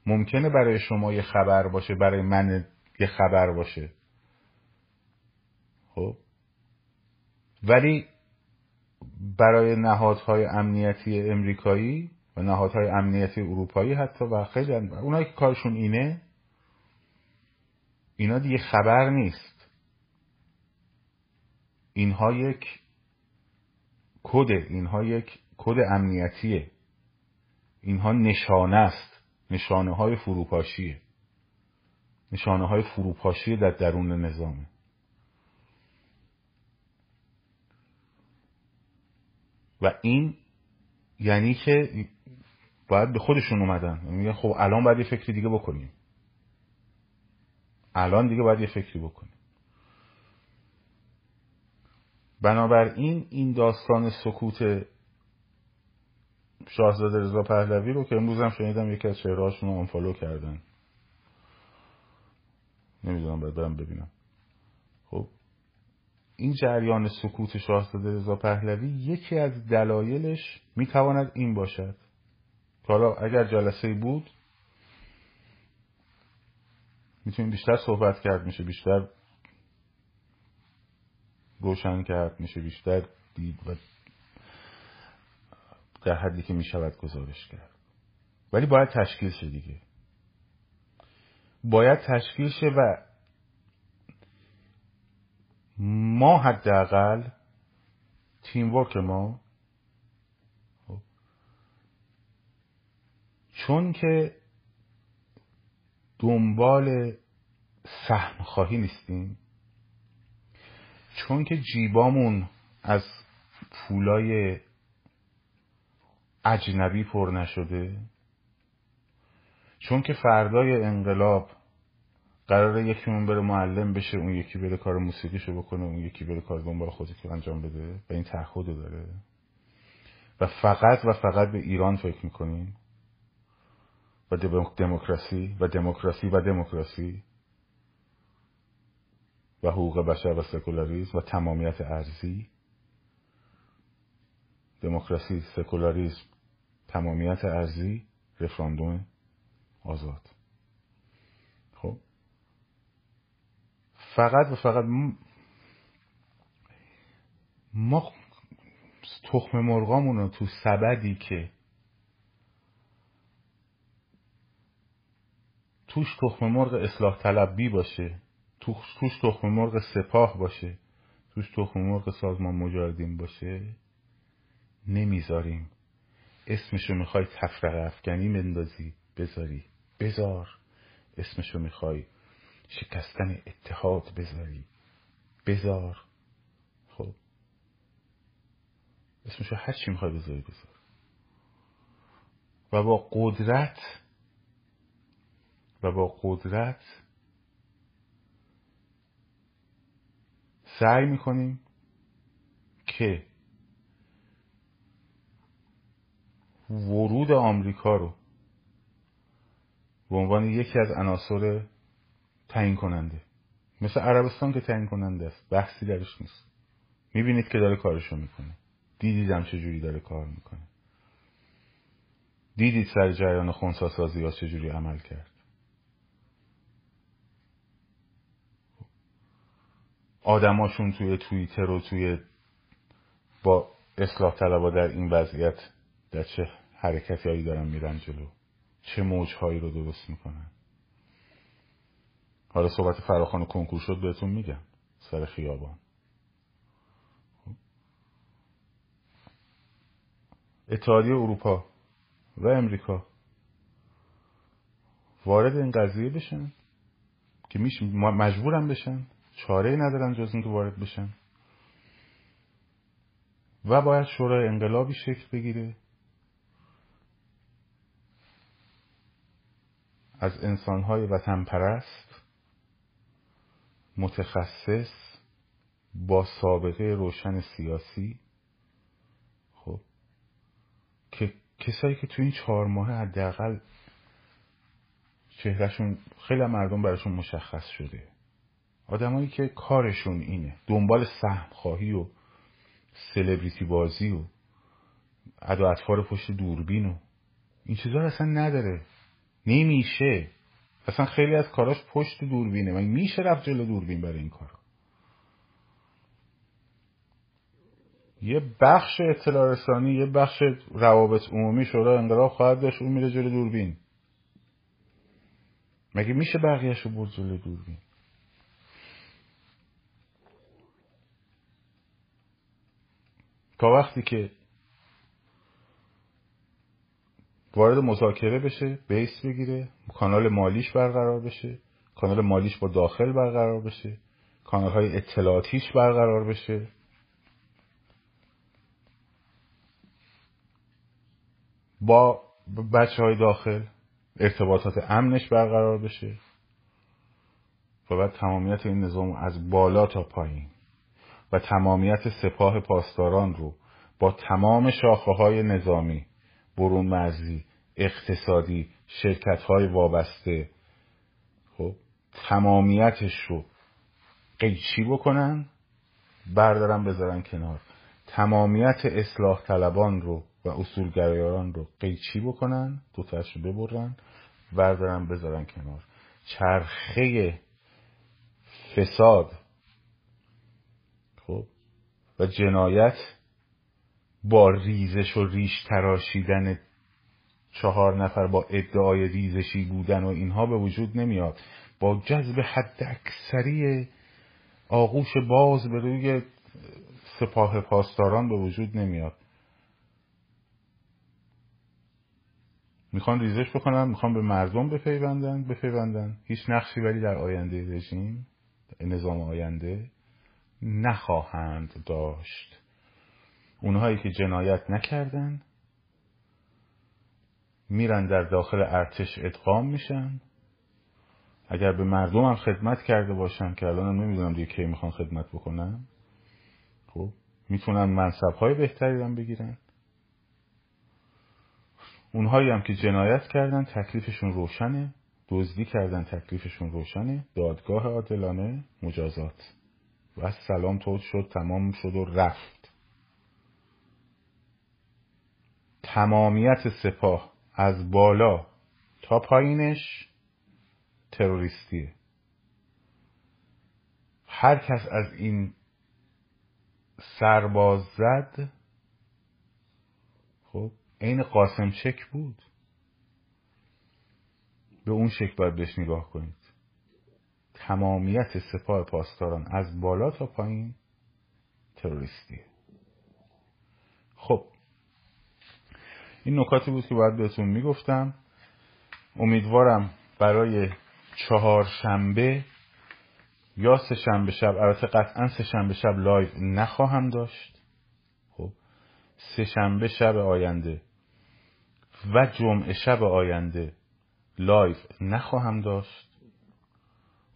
ممکنه برای شما یه خبر باشه برای من یه خبر باشه. خب. ولی برای نهادهای امنیتی امریکایی و نهادهای امنیتی اروپایی حتی و خیلی اونایی که کارشون اینه اینا دیگه خبر نیست. اینها یک کد اینها یک کد امنیتیه. اینها نشانه است. نشانه های فروپاشیه. نشانه های فروپاشی در درون نظامه. و این یعنی که باید به خودشون اومدن. میگن خب الان باید یه فکری دیگه بکنیم. الان دیگه باید یه فکری بکنیم. بنابراین این داستان سکوت شاهزاده رضا پهلوی رو که امروز هم شنیدم یکی از چهرهاشون رو انفالو کردن. نمی‌دونم باید برم ببینم. این جریان سکوت شاهزاده رضا پهلوی یکی از دلایلش می‌تواند این باشد. حالا اگر جلسه بود می‌تونیم بیشتر صحبت کرد میشه بیشتر روشن کرد میشه بیشتر دید و در حدی که می‌شود گزارش کرد. ولی باید تشکیل شه دیگه. باید تشکیل شه و ما حداقل تیم ورک ما چون که دنبال سهم خواهی نیستیم چون که جیبامون از پولای اجنبی پر نشده چون که فردای انقلاب قراره یکیمون بره معلم بشه اون یکی بره کار موسیقیشو بکنه اون یکی بره کار دنبال که انجام بده. و این تعهد داره. و فقط و فقط به ایران فکر می‌کنیم. و دموکراسی و دموکراسی و دموکراسی. و حقوق بشر و سکولاریزم و تمامیت ارزی دموکراسی سکولاریزم تمامیت ارزی رفراندوم آزاد خب فقط و فقط ما تخم مرغامون رو تو سبدی که توش تخم مرغ اصلاح طلبی باشه توش, تخم مرغ سپاه باشه توش تخم مرغ سازمان مجاهدین باشه نمی‌ذاریم. اسمشو می‌خوای تفرق افکنی مندازی بذاری. بذار. اسمشو می‌خوای شکستن اتحاد بذاری بذار خب. اسمشو هر چی می‌خوای بذاری بذار. و با قدرت و با قدرت سعی می‌کنیم که ورود آمریکا رو به عنوان یکی از عناصر تعیین کننده. مثل عربستان که تعیین کننده است. بحثی درش نیست. می‌بینید که داره کارشو می‌کنه. دیدیدم چجوری داره کار می‌کنه. دیدید سر جریان خونسا سازی ها چجوری عمل کرد. آدماشون توی توییتر و توی با اصلاح طلبا در این وضعیت در چه حرکتی هایی دارن میرن جلو؟ چه موجهایی رو درست می‌کنن؟ حالا صحبت فراخان کنکور شد بهتون میگم. سر خیابان. اتحادیه اروپا و امریکا وارد این قضیه بشن که میشه مجبورم بشن. چاره ندارن جز اینکه وارد بشن. و باید شورای انقلابی شکل بگیره. از انسانهای وطن پرست متخصص با سابقه روشن سیاسی. خب که کسایی که تو این چهار ماه حداقل چهرهشون خیلی مردم براشون مشخص شده. آدمایی که کارشون اینه دنبال سهم خواهی و سلبریتی بازی و ادا اطفار پشت دوربین و این چیزا اصلا نداره. نمیشه. اصلا خیلی از کاراش پشت دوربینه. من میشه رفت جلو دوربین برای این کار یه بخش اطلاع رسانی یه بخش روابط عمومی شورای انقلاب خواهد داشت اون میره جلو دوربین. مگه میشه بقیهش رو برد جلو دوربین؟ تا وقتی که وارد مذاکره بشه بیس بگیره کانال مالیش برقرار بشه کانال مالیش با داخل برقرار بشه کانال های اطلاعاتیش برقرار بشه. با بچه های داخل ارتباطات امنش برقرار بشه و بعد تمامیت این نظام از بالا تا پایین و تمامیت سپاه پاسداران رو با تمام شاخه های نظامی برون مرزی اقتصادی شرکت های وابسته. خب تمامیتش رو قیچی بکنن؟ بردارن بذارن کنار. تمامیت اصلاح طلبان رو و اصولگرایان رو قیچی بکنن؟ دوتاش رو ببرن بردارن بذارن کنار. چرخه فساد خب و جنایت با ریزش و ریش تراشیدن چهار نفر با ادعای ریزشی بودن و اینها به وجود نمیاد. با جذب حد اکثری آغوش باز به روی سپاه پاسداران به وجود نمیاد. می‌خوان ریزش بکنن می‌خوان به مردم بپیوندن بپیوندن. هیچ نقشی ولی در آینده رژیم نظام آینده نخواهند داشت. اونهایی که جنایت نکردن میرن در داخل ارتش ادغام میشن. اگر به مردمم خدمت کرده باشن که الان نمی‌دونم دیگه کی می‌خوان خدمت بکنن خب می‌تونن منصب های بهتری هم بگیرن. اونهایی هم که جنایت کردن تکلیفشون روشنه. دزدی کردن تکلیفشون روشنه. دادگاه عادلانه مجازات. و سلام تود شد تمام شد و رفت. تمامیت سپاه از بالا تا پایینش تروریستیه. هر کس از این سرباز زد خب عین قاسم چک بود. به اون شکل باید بهش نگاه کنید. تمامیت سپاه پاسداران از بالا تا پایین تروریستیه. خب این نکاتی بود که باید بهتون می‌گفتم. امیدوارم برای چهار شنبه یا سه شنبه شب البته قطعا سه شنبه شب live نخواهم داشت. خب سه شنبه شب آینده و جمعه شب آینده live نخواهم داشت.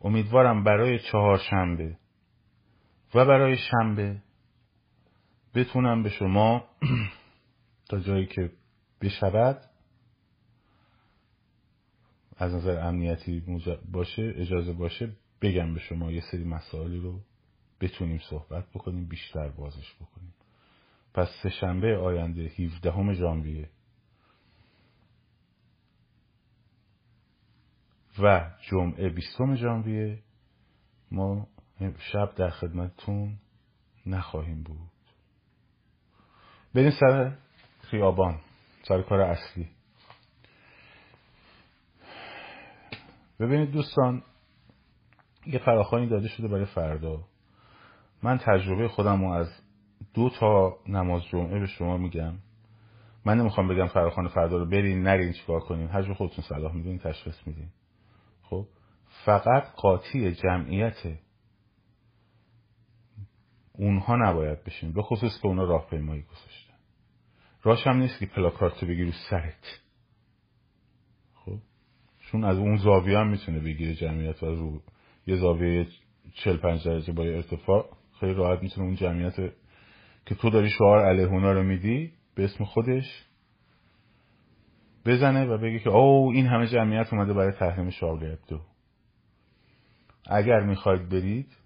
امیدوارم برای چهار شنبه و برای شنبه بتونم به شما تا جایی که بشود از نظر امنیتی باشه اجازه باشه بگم به شما یه سری مسائلی رو بتونیم صحبت بکنیم بیشتر بازش بکنیم. پس سه شنبه آینده 17 ژانویه. و جمعه 20 ژانویه. ما شب در خدمتتون نخواهیم بود. بریم سر خیابان. سر کار اصلی. ببینید دوستان یه فراخانی داده شده برای فردا. من تجربه خودم رو از دو تا نماز جمعه به شما میگم. من نمی‌خوام بگم فراخان فردا رو برین نرین چیکار کنین. هر خودتون صلاح می‌دونین تشخیص میدین. خب فقط قاطی جمعیت اونها نباید بشین به خصوص که اونا راهپیمایی گذاشتن. راش هم نیست که پلاکارتو بگی رو سرت. خب؟ چون از اون زاویه هم می‌تونه بگیره جمعیت و رو یه زاویه 45 پنج درجه با ارتفاع خیلی راحت می‌تونه اون جمعیت که تو داری شعار علیه اونا رو میدی به اسم خودش بزنه و بگه که او این همه جمعیت اومده برای تحریم شارل دو اگر می‌خواید برید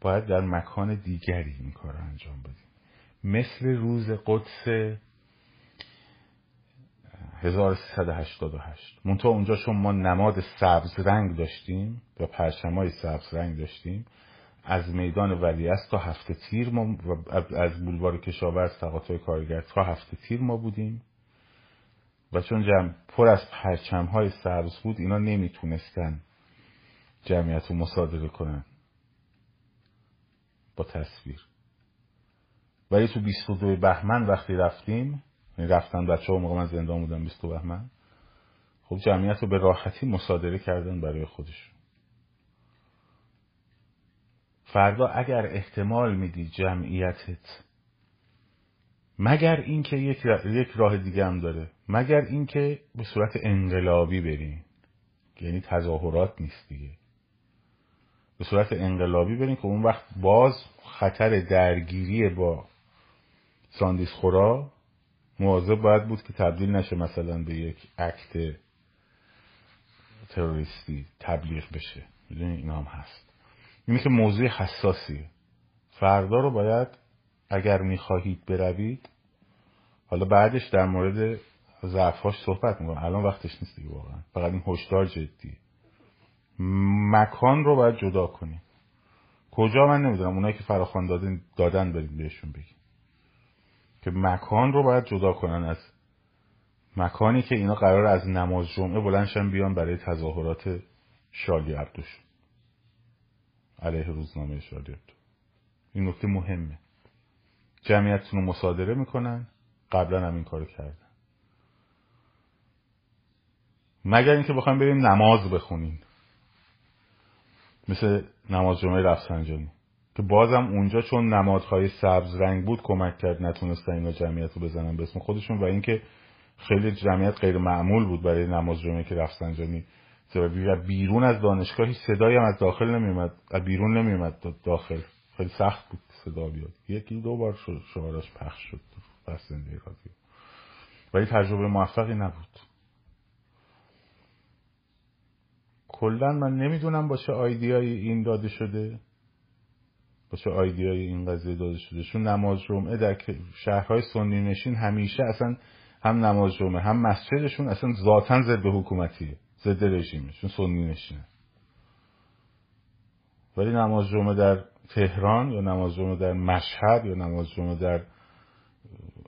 باید در مکان دیگری این کار رو انجام بدید. مثل روز قدس 1388 منتها اونجا چون ما نماد سبز رنگ داشتیم یا پرچمای سبز رنگ داشتیم از میدان ولیعصر تا هفته تیر ما از بولوار کشاورز تقاطع کارگر تا هفته تیر ما بودیم. و چون جمع پر از پرچم های سبز بود اینا نمی‌تونستن جمعیت رو مصادره کنن با تصویر. ولی تو 22 بهمن وقتی رفتیم یعنی رفتن بچه ها موقع من زندان بودم 22 بهمن. خب جمعیت رو به راحتی مصادره کردن برای خودشون. فردا اگر احتمال میدی جمعیتت مگر اینکه یک, یک راه دیگه هم داره مگر اینکه به صورت انقلابی برین. یعنی تظاهرات نیست دیگه. به صورت انقلابی برین که اون وقت باز خطر درگیری با ساندیس خورا مواظب باید بود که تبدیل نشه مثلا به یک اکت تروریستی تبلیغ بشه. می‌دونی؟ این هم هست. اینه که موضوع حساسیه فردا رو باید اگر می‌خواهید بروید حالا بعدش در مورد ضعفاش صحبت می‌کنم. الان وقتش نیست دیگه واقعا. فقط این هشدار جدی. مکان رو باید جدا کنیم. کجا من نمی‌دونم. اونایی که فراخوان دادن دادن برید بهشون بگیم. که مکان رو باید جدا کنن از مکانی که اینا قرار از نماز جمعه بلندشن بیان برای تظاهرات شالی عبدوش علیه روزنامه شالی عبدو این نکته مهمه. جمعیتتون رو مصادره می‌کنن. قبلا هم این کارو کردن. مگر اینکه بخوایم بریم نماز بخونیم. مثل نماز جمعه رفسنجانی. که بازم اونجا چون نمادهای سبز رنگ بود کمک کرد نتونستن اینا جمعیت رو بزنن به اسم خودشون و اینکه خیلی جمعیت غیر معمول بود برای نماز جمعه که رفسنجانی بیرون از دانشگاهی صدایی هم از داخل نمیومد از بیرون نمیومد داخل. خیلی سخت بود صدا بیاد. یکی دو بار شعارش پخش شد. بس زنده رادیو ولی تجربه موفقی نبود. کلا من نمی‌دونم با چه آیدیایی این داده شده. با چه آیدیایی این قضیه داده شده. چون نماز جمعه در شهرهای سنی نشین همیشه اصلا هم نماز جمعه هم مسجدشون اصلا ذاتا ضد حکومتیه ضد رژیمه چون سنی نشینه. ولی نماز جمعه در تهران یا نماز جمعه در مشهد یا نماز جمعه در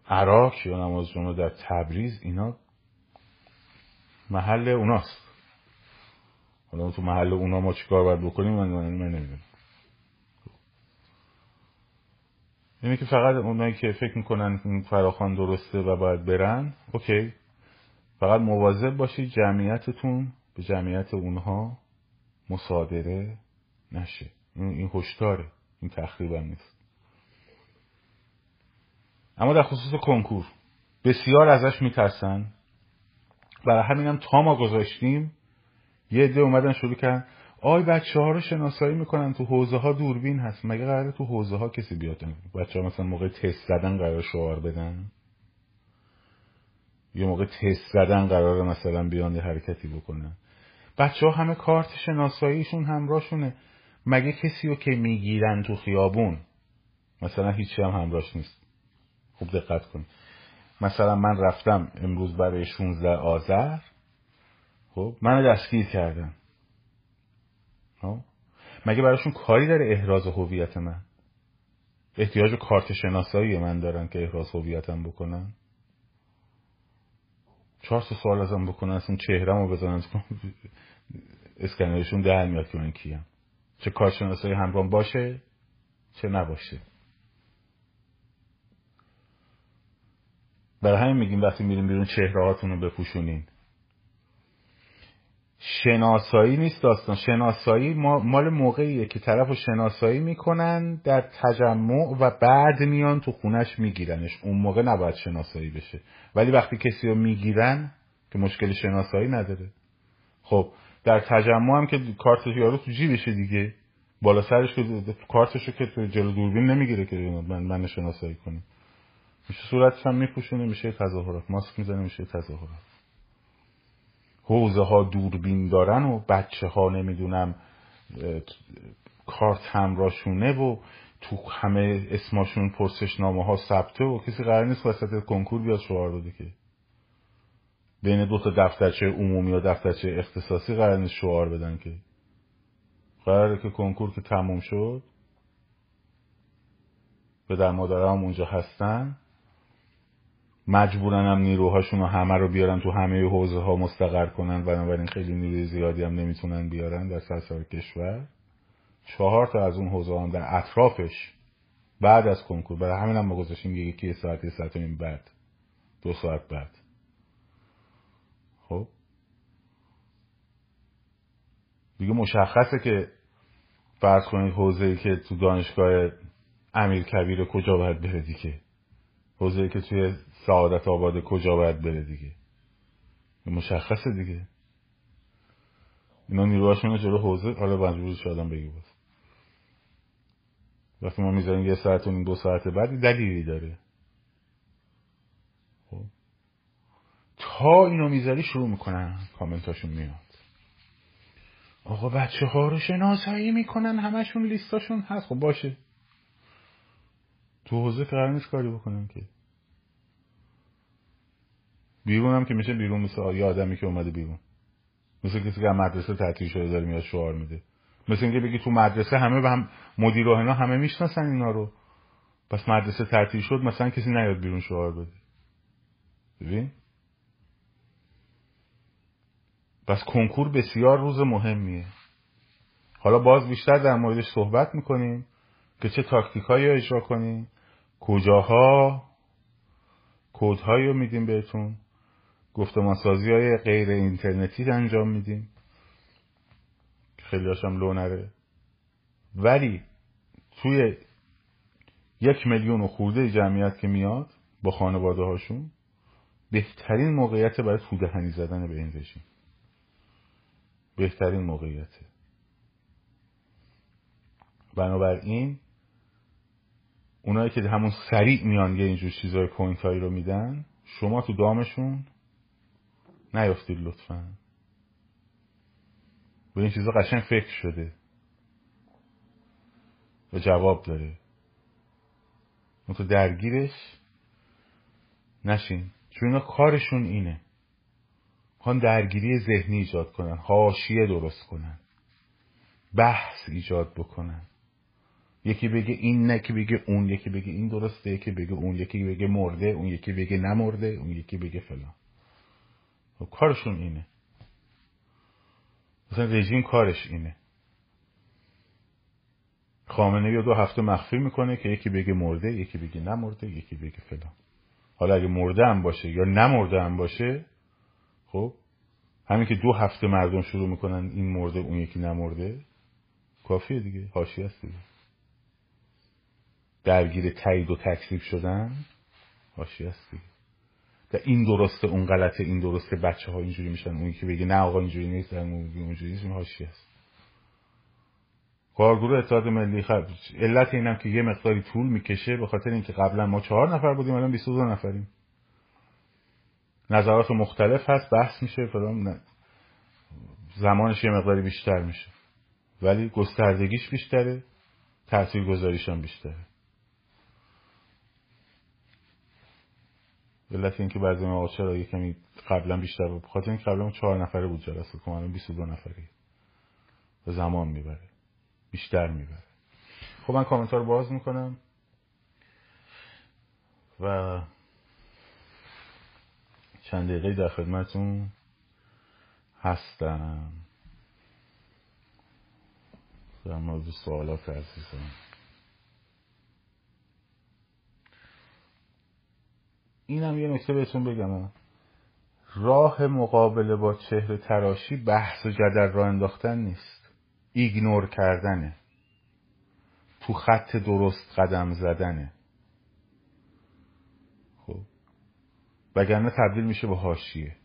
عراق یا نماز جمعه در تبریز اینا محل اوناست. حالا تو محل اونا ما چیکار باید بکنیم؟ من, من نمی‌دونم. اینه که فقط اونایی که فکر می‌کنن این فراخان درسته و باید برن اوکی. فقط مواظب باشید جمعیتتون به جمعیت اونها مصادره نشه. این هشداره. این تخریبا نیست. اما در خصوص کنکور بسیار ازش میترسن. برای همینم تا ما گذاشتیم یه عده اومدن شروع کردن. آی بچه ها رو شناسایی می‌کنن تو حوزه ها دوربین هست. مگه قراره تو حوزه ها کسی بیاد بچه ها مثلا موقع تست زدن قرار شعار بدن؟ یه موقع تست زدن قراره مثلا بیان یه حرکتی بکنن؟ بچه ها همه کارت شناساییشون همراهشونه. مگه کسی رو که می‌گیرن تو خیابون؟ مثلا هیچی هم همراهش نیست. خوب دقت کن مثلا من رفتم امروز برای 16 آذر. خب منو دستگیر کردن. خب مگه براشون کاری داره احراز هویت من؟ احتیاج و کارت شناسایی من دارن که احراز هویتم بکنن؟ چهار تا سوال ازم بکنن اصلا چهرم رو بزنن. اسکنرشون در میاد که من کیم. چه کارشناسایی همراه باشه چه نباشه. برای همین میگیم وقتی میریم بیرون چهره هاتون رو بپوشونین. شناسایی نیست داستان. شناسایی مال موقعیه که طرف رو شناسایی می‌کنن در تجمع و بعد میان تو خونش میگیرنش. اون موقع نباید شناسایی بشه. ولی وقتی کسی رو می‌گیرن که مشکل شناسایی نداره. خب در تجمع هم که کارت یارو تو جیبشه دیگه. بالا سرش که کارتشو که تو جلو دوربین نمی‌گیره که من من شناسایی کنه. میشه صورتش هم میپوشونه میشه تظاهرات. ماسک می‌زنه میشه تظاهرات. حوزه ها دوربین دارن و بچه ها نمی‌دونم کارت همراشونه و تو همه اسماشون پرسشنامه ها ثبته و کسی قرار نیست وسط کنکور بیاد شعار بده که. بین دو تا دفترچه عمومی و دفترچه اختصاصی قرار نیست شعار بدن که. قراره که کنکور که تموم شد به در مادرم اونجا هستن. مجبورن هم نیروهاشون رو همه رو بیارن تو همه حوزه ها مستقر کنن. بنابراین خیلی نیروی زیادی هم نمی‌تونن بیارن در سراسر کشور. چهار تا از اون حوزه هم در اطرافش بعد از کنکور برای همین هم ما گذاشتیم یکی ساعت یه ساعت این بعد. دو ساعت بعد. خب؟ دیگه مشخصه که فرض کنید حوزه ای که تو دانشگاه امیر کبیر کجا باید بره دیگه. حوزه که توی سعادت آباد کجا باید بره دیگه؟ مشخصه دیگه. اینا نیروهاشون جلو حوزه. حالا مجبور شدم بگی باز. وقتی ما می‌ذاریم یه ساعت و دو ساعت بعد دلیلی داره. خب. تا اینو می‌ذاری شروع می‌کنن. کامنتاشون میاد. آقا بچه ها رو شناسایی می‌کنن. همشون لیستاشون هست. خب باشه. تو حوزه قرار نیست کاری بکنن که. بیرون هم که میشه بیرون مثل یه آدمی که اومده بیرون. مثل کسی که مدرسه تعطیل شده داره میاد شعار میده. مثل اینکه بگی تو مدرسه همه به هم مدیر و اینا همه می‌شناسن اینا رو. پس مدرسه تعطیل شد مثلا کسی نیاد بیرون شعار بده. ببین؟ پس کنکور بسیار روز مهمیه. حالا باز بیشتر در موردش صحبت می‌کنیم که چه تاکتیک هایی اجرا کنیم کجاها کودهایی رو میدیم بهتون. گفتمان سازی های غیر اینترنتی انجام میدیم. خیلی هاشم لو نره. ولی توی یک میلیون و خورده جمعیت که میاد با خانواده هاشون بهترین موقعیت برای توده هنی زدن به این رژیم. بهترین موقعیته بنابراین اونایی که همون سریع میان یه اینجور چیزای پوینت هایی رو میدن شما تو دامشون نیافتید لطفا. به این چیزا قشنگ فکر شده. و جواب داره. اون تو درگیرش نشین. چون اینا کارشون اینه. می‌خوان درگیری ذهنی ایجاد کنن. حاشیه درست کنن. بحث ایجاد بکنن. یکی بگه این نه که بگه اون. یکی بگه این درسته. یکی بگه اون. یکی بگه مرده. اون یکی بگه نمرده. اون یکی بگه فلان. خب کارشون اینه. مثلا رژیم کارش اینه. خامنه یا دو هفته مخفی می‌کنه که یکی بگه مرده یکی بگه نمرده یکی بگه فلان. حالا اگه مرده هم باشه یا نمرده هم باشه خب همین که دو هفته مردم شروع می‌کنن این مرده اون یکی نمرده کافیه دیگه هاشی هست دیگه. درگیر تایید و تکذیب شدن هاشی هست دیگه. این درسته اون غلطه این درسته بچه ها اینجوری میشن اون که بگه نه آقا اینجوری نیست اونجوری نیست هاشی هست؟ کارگروه اتحاد ملی خب علت اینم که یه مقداری طول می‌کشه به خاطر اینکه قبلا ما چهار نفر بودیم الان 22 نفریم. نظرات مختلف هست بحث میشه فلان زمانش یه مقداری بیشتر میشه. ولی گستردگیش بیشتره تاثیر گذاریش هم بیشتره. علت اینکه بعضی ما چرا کمی قبلا بیشتر بود خاطر اینکه قبلا چهار نفره بود جلسه که الان 22 نفری و زمان می‌بره. بیشتر می‌بره. خب من کامنتار رو باز می‌کنم. و چند دقیقه در خدمتون هستم. در مورد سوالات عزیزم اینم یه نکته بهتون بگم. راه مقابله با چهره تراشی بحث و جدل را انداختن نیست. ایگنور کردنه. تو خط درست قدم زدنه. خب. وگرنه تبدیل میشه به حاشیه.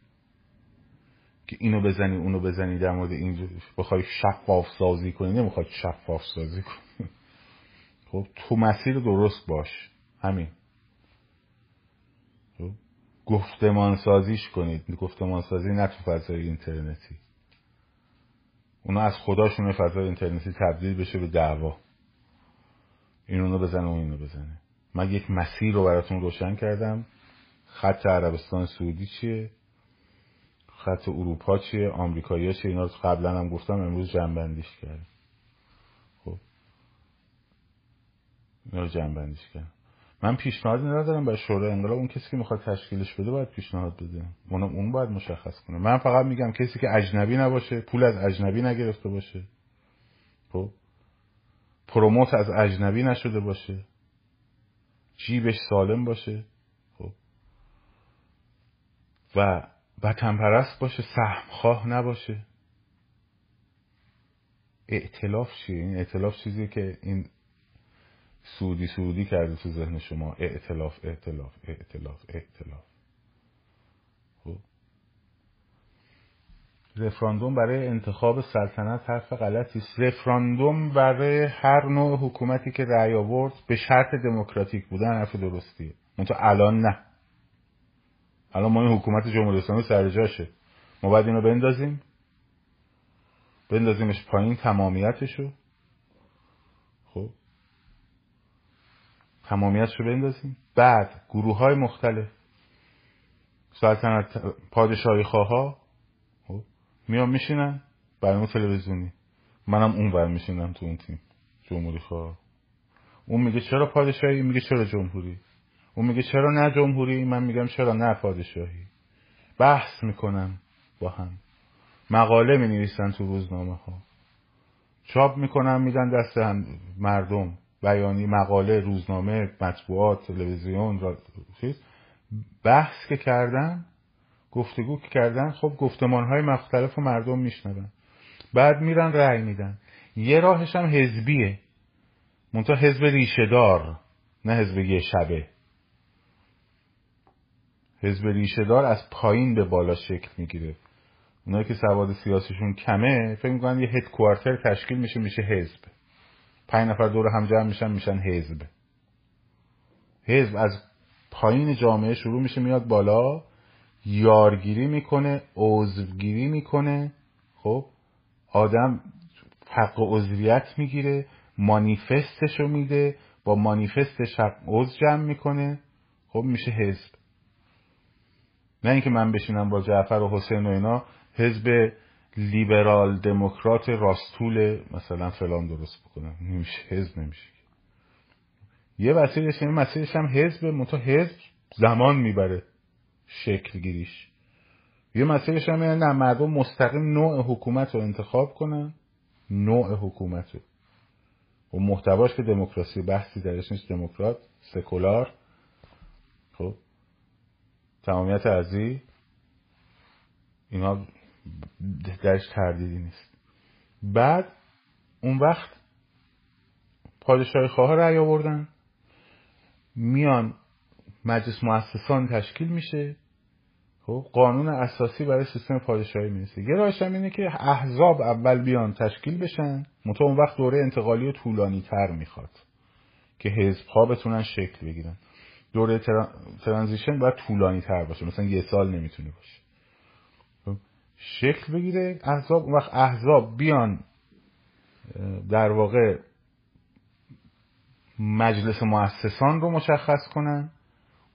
که اینو بزنی اونو بزنی در مورد این بخوای شفاف سازی کنی. نمی‌خواد شفاف سازی کنی. خب تو مسیر درست باش. همین. گفتمان سازیش کنید. گفتمان سازی نه تو فضای اینترنتی. اونا از خداشون فضای اینترنتی تبدیل بشه به دعوا. این اونو بزنه و اینو بزنه. من یک مسیر رو براتون روشن کردم. خط عربستان سعودی چیه؟ خط اروپا چیه؟ آمریکایی چیه؟ اینا رو قبلا هم گفتم امروز جنبندیش کرد خب. اینا رو جنبندیش کرد من پیشنهادی ندارم به شورای انقلاب اون کسی که می‌خواد تشکیلش بده باید پیشنهاد بده. اون اون باید مشخص کنه. من فقط میگم کسی که اجنبی نباشه پول از اجنبی نگرفته باشه. خب؟ پروموت از اجنبی نشده باشه. جیبش سالم باشه. خب؟ و وطن پرست باشه سهمخواه نباشه. ائتلاف چیه؟ این ائتلاف چیزی که این سودی سودی کرده تو ذهن شما. ائتلاف ائتلاف ائتلاف ائتلاف خب. رفراندوم برای انتخاب سلطنت حرف غلطی است. رفراندوم برای هر نوع حکومتی که رأی آورد به شرط دموکراتیک بودن حرف درستیه. تو الان نه. الان ما این حکومت جمهوری اسلامی سر جاشه. ما باید اینو بندازیم. بندازیمش پایین تمامیتشو خب تمامیتشو بندازیم. بعد گروه های مختلف سلطنت پادشاهی خواه خب میان میشینن برنامه تلویزیونی. منم اون بر میشینم تو اون تیم جمهوری خواه اون میگه چرا پادشاهی؟ میگه چرا جمهوری؟ اون میگه چرا نه جمهوری؟ من میگم چرا نه پادشاهی؟ بحث می‌کنن با هم. مقاله می نویسن تو روزنامه ها چاپ می‌کنن میدن دست هم مردم. بیانی مقاله روزنامه مطبوعات تلویزیون را چیز. بحث که کردن گفتگو که کردن خب گفتمان های مختلف و مردم میشنون. بعد میرن رأی میدن. یه راهش هم حزبیه. منتها حزب ریشهدار نه حزب یه شبه. حزب ریشهدار از پایین به بالا شکل می‌گیره. اونایی که سواد سیاسیشون کمه فکر می‌کنن یه هدکوارتر تشکیل میشه میشه حزب. پنج نفر دور هم جمع میشن میشن حزب. حزب از پایین جامعه شروع میشه میاد بالا یارگیری می‌کنه عضوگیری می‌کنه. خب آدم حق عضویت می‌گیره مانیفستشو میده با مانیفستش حق عضو جمع می‌کنه. خب میشه حزب. نه اینکه من بشینم با جعفر و حسین و اینا حزب لیبرال دموکرات راستول مثلا فلان درست بکنم نمیشه حزب نمیشه. یه وسیلش این مسیرش هم حزب منتها حزب زمان می‌بره شکل گیریش یه مسیرش هم نه مردم مستقیم نوع حکومت رو انتخاب کنن نوع حکومت رو. و محتواش که دموکراسی بحثی درش نیست دموکرات سکولار. خب. تمامیت ارزی اینا درش تردیدی نیست. بعد اون وقت پادشاهی خواه رأی آوردن. میان مجلس مؤسسان تشکیل میشه. خب قانون اساسی برای سیستم پادشاهی می‌رسه. یه راهش هم اینه که احزاب اول بیان تشکیل بشن. منتها اون وقت دوره انتقالی طولانی تر می‌خواد که حزب ها بتونن شکل بگیرن. دوره ترانزیشن باید طولانی تر باشه. مثلا یه سال نمی‌تونه باشه. شکل بگیره احزاب اون وقت احزاب بیان در واقع مجلس مؤسسان رو مشخص کنن.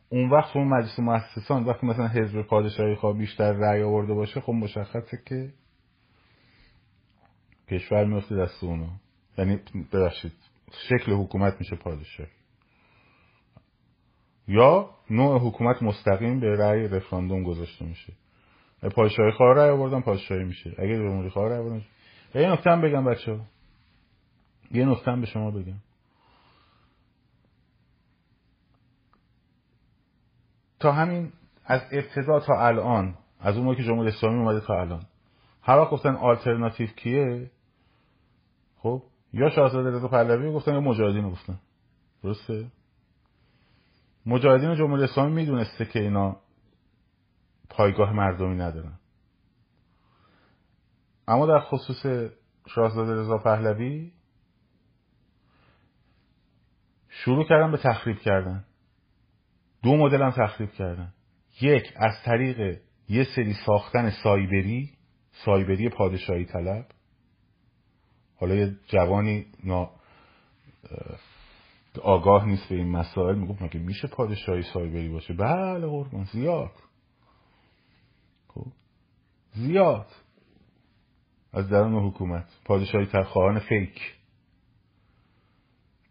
اون وقت اون مجلس مؤسسان وقتی مثلا حزب پادشاهی خواه بیشتر رأی آورده باشه خب مشخصه که کشور میفته دست اونو. یعنی ببخشید شکل حکومت میشه پادشاهی یا نوع حکومت مستقیم به رأی رفراندوم گذاشته میشه. پادشاهی خواه رأی آوردن پادشاهی میشه. اگه جمهوری خواه رأی آوردن. یه نکته بگم بچه یه نکته هم به شما بگم. تا همین از ابتدا تا الان از اون که جمهوری اسلامی اومده تا الان. هر وقت گفتن آلترناتیو کیه؟ خب یا شاهزاده رضا پهلوی گفتن یا مجاهدین گفتن. درسته؟ مجاهدین جمهوری اسلامی می‌دونسته که اینا پایگاه مردمی ندارن. اما در خصوص شاهزاده رضا پهلوی شروع کردن به تخریب کردن. دو مدل هم تخریب کردن. یک از طریق یه سری ساختن سایبری سایبری پادشاهی طلب. حالا یه جوانی نا آگاه نیست به این مسائل می‌گفت مگه میشه پادشاهی سایبری باشه؟ بله قربان زیاد. زیاد. از درون حکومت. پادشاهی ترخواهان فیک.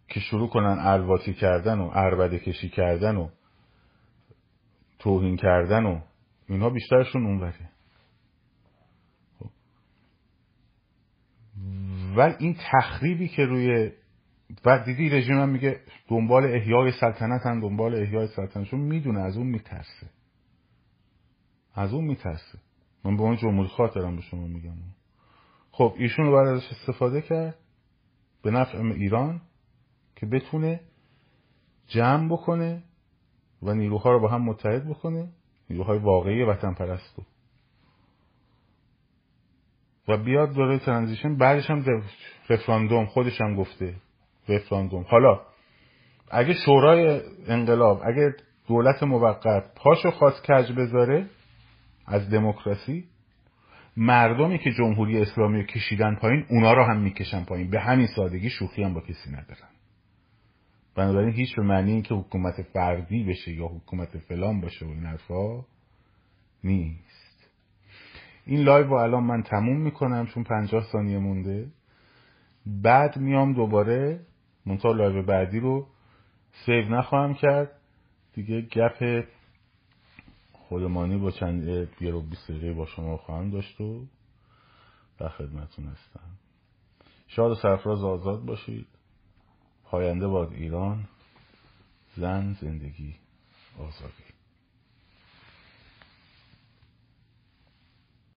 که شروع کنن الواتی کردن و عربده کشی کردن و توهین کردن و اینها بیشترشون اونوره. خب. و این تخریبی که روی و دیدی رژیم هم میگه دنبال احیای سلطنت هم دنبال احیای سلطنت. چون می‌دونه از اون میترسه. از اون میترسه. من با اون جمهوری خاطرم به شما میگم. خب ایشون رو ازش استفاده کرد به نفع ایران که بتونه جمع بکنه و نیروها رو با هم متحد بکنه. نیروهای واقعی وطن پرستو. و بیاد دوره ترانزیشن بعدش هم رفراندوم خودش هم گفته رفراندوم. حالا اگه شورای انقلاب اگه دولت موقت پاشو خواست کج بذاره از دموکراسی مردمی که جمهوری اسلامی رو کشیدن پایین اونا رو هم می‌کشن پایین. به همین سادگی شوخی هم با کسی ندارن. بنابراین هیچ به معنی این که حکومت فردی بشه یا حکومت فلان باشه و این حرفا نیست. این live رو الان من تموم می‌کنم چون پنجاه ثانیه مونده. بعد میام دوباره منتها live بعدی رو save نخواهم کرد. دیگه گپ خودمانی با چند یه رو بیست دقیقه با شما خواهم داشت و در خدمتون هستم. شاد و سرفراز آزاد باشید. پاینده باد ایران زن زندگی آزادی